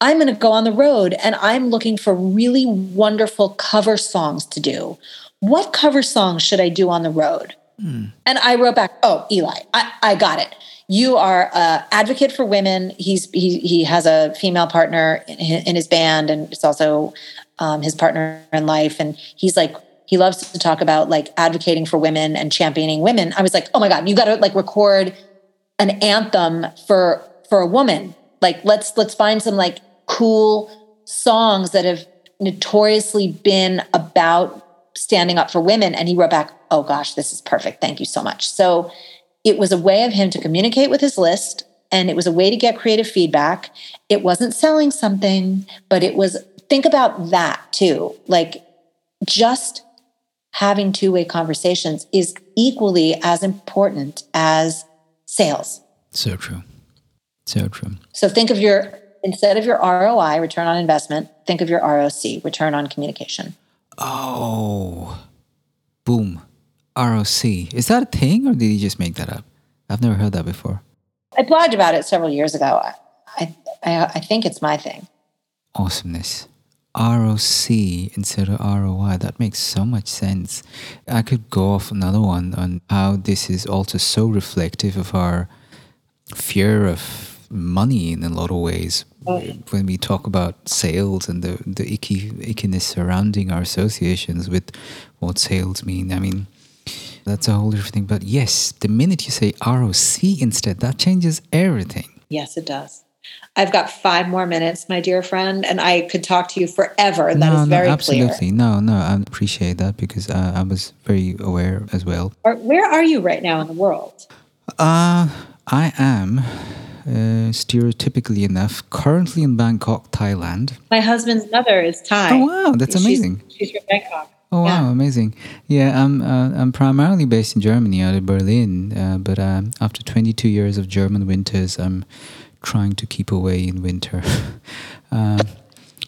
I'm going to go on the road and I'm looking for really wonderful cover songs to do. What cover songs should I do on the road? And I wrote back, "Oh, Eli, I, I got it. You are a advocate for women. He's he he has a female partner in his, in his band, and it's also um, his partner in life. And he's like, he loves to talk about like advocating for women and championing women. I was like, oh my god, you got to like record an anthem for for a woman. Like let's let's find some like cool songs that have notoriously been about standing up for women. And he wrote back, oh gosh, this is perfect. Thank you so much. So it was a way of him to communicate with his list and it was a way to get creative feedback. It wasn't selling something, but it was think about that too. Like just having two-way conversations is equally as important as sales. So true. So true. So think of your instead of your ROI, return on investment, think of your ROC, return on communication. Oh, boom. ROC. Is that a thing or did you just make that up? I've never heard that before. I blogged about it several years ago. I, I, I think it's my thing. Awesomeness. ROC instead of ROI. That makes so much sense. I could go off another one on how this is also so reflective of our fear of money in a lot of ways. When we talk about sales and the, the icky, ickiness surrounding our associations with what sales mean. I mean, that's a whole different thing. But yes, the minute you say ROC instead, that changes everything. Yes, it does. I've got five more minutes, my dear friend, and I could talk to you forever. That no, is very no, absolutely. clear. No, no, I appreciate that because uh, I was very aware as well. Where are you right now in the world? Uh, I am, uh, stereotypically enough, currently in Bangkok, Thailand. My husband's mother is Thai. Oh, wow, that's She's- amazing. She's, from Bangkok. Oh wow, Yeah. amazing! Yeah, I'm uh, I'm primarily based in Germany, out of Berlin. Uh, but um, after 22 years of German winters, I'm trying to keep away in winter, (laughs) um,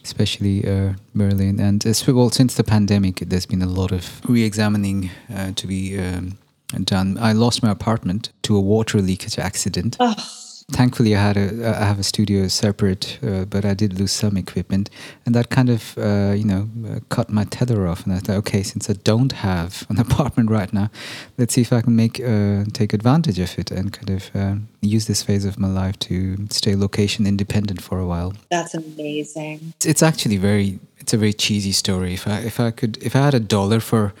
especially uh, Berlin. And uh, well, since the pandemic, there's been a lot of re-examining uh, to be um, done. I lost my apartment to a water leakage accident. Oh, Thankfully, I had a I have a studio separate, uh, but I did lose some equipment, and that kind of uh, you know uh, cut my tether off. And I thought, okay, since I don't have an (laughs) apartment right now, let's see if I can make uh, take advantage of it and kind of uh, use this phase of my life to stay location independent for a while. that's amazing. It's, it's actually very it's a very cheesy story. If I if I could if I had a dollar for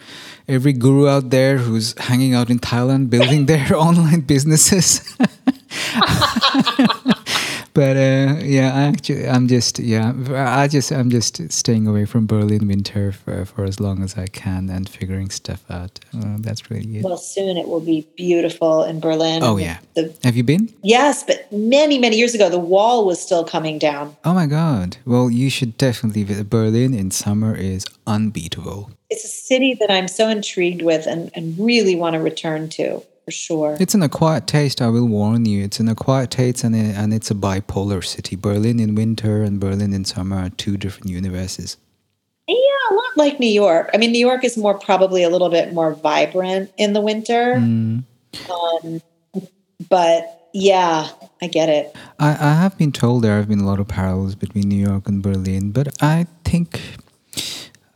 every guru out there who's hanging out in Thailand building (laughs) their online businesses. (laughs) (laughs) but uh, yeah, I actually I'm just yeah I just I'm just staying away from Berlin winter for, for as long as I can and figuring stuff out. Uh, that's really it. Well, soon it will be beautiful in Berlin. Oh yeah. The, Have you been? yes, but many, many years ago, the wall was still coming down. Oh my god. Well, you should definitely visit Berlin in summer is unbeatable. It's a city that I'm so intrigued with and, and really want to return to for sure. It's an acquired taste, I will warn you. It's an acquired taste and, it, and it's a bipolar city. Berlin in winter and Berlin in summer are two different universes. Yeah, a lot like New York. I mean, New York is more probably a little bit more vibrant in the winter. Mm. Um, but yeah, I get it. I, I have been told there have been a lot of parallels between New York and Berlin, but I think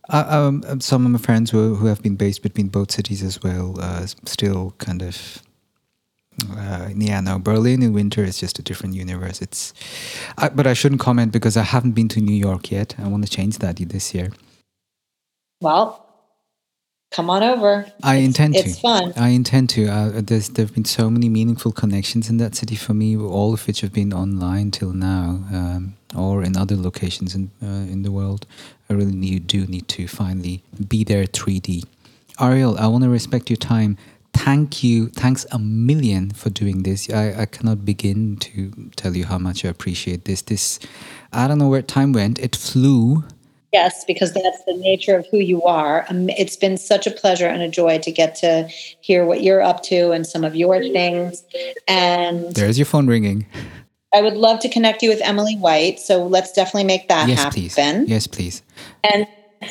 uh, um, some of my friends who, who have been based between both cities as well uh, still kind of. Uh, yeah, no. Berlin in winter is just a different universe. It's, I, but I shouldn't comment because I haven't been to New York yet. I want to change that this year. Well, come on over. I It's- intend to. It's fun. I intend to. Uh, there's there've been so many meaningful connections in that city for me, all of which have been online till now, um, or in other locations in uh, in the world. I really need, do need to finally be there 3D. Ariel, I want to respect your time. Thank you. Thanks a million for doing this. I, I cannot begin to tell you how much I appreciate this. This, I don't know where time went. It flew. Yes, because that's the nature of who you are. Um, It's been such a pleasure and a joy to get to hear what you're up to and some of your things. And There's your phone ringing. I would love to connect you with Emily White. So let's definitely make that yes, happen. please. Yes, please. And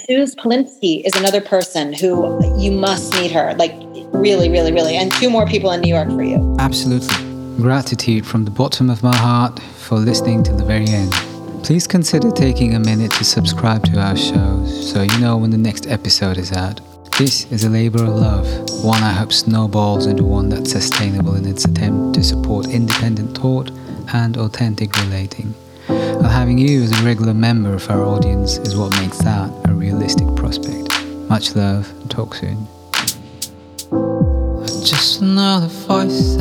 Suze Paulinski is another person who you must meet her. Like really, really, really. And two more people in New York for you. Absolutely. Gratitude from the bottom of my heart for listening to the very end. Please consider taking a minute to subscribe to our show so you know when the next episode is out. This is a labor of love, one I hope snowballs into one that's sustainable in its attempt to support independent thought and authentic relating. While having you as a regular member of our audience is what makes that a realistic prospect. Much love, talk soon. Just another voice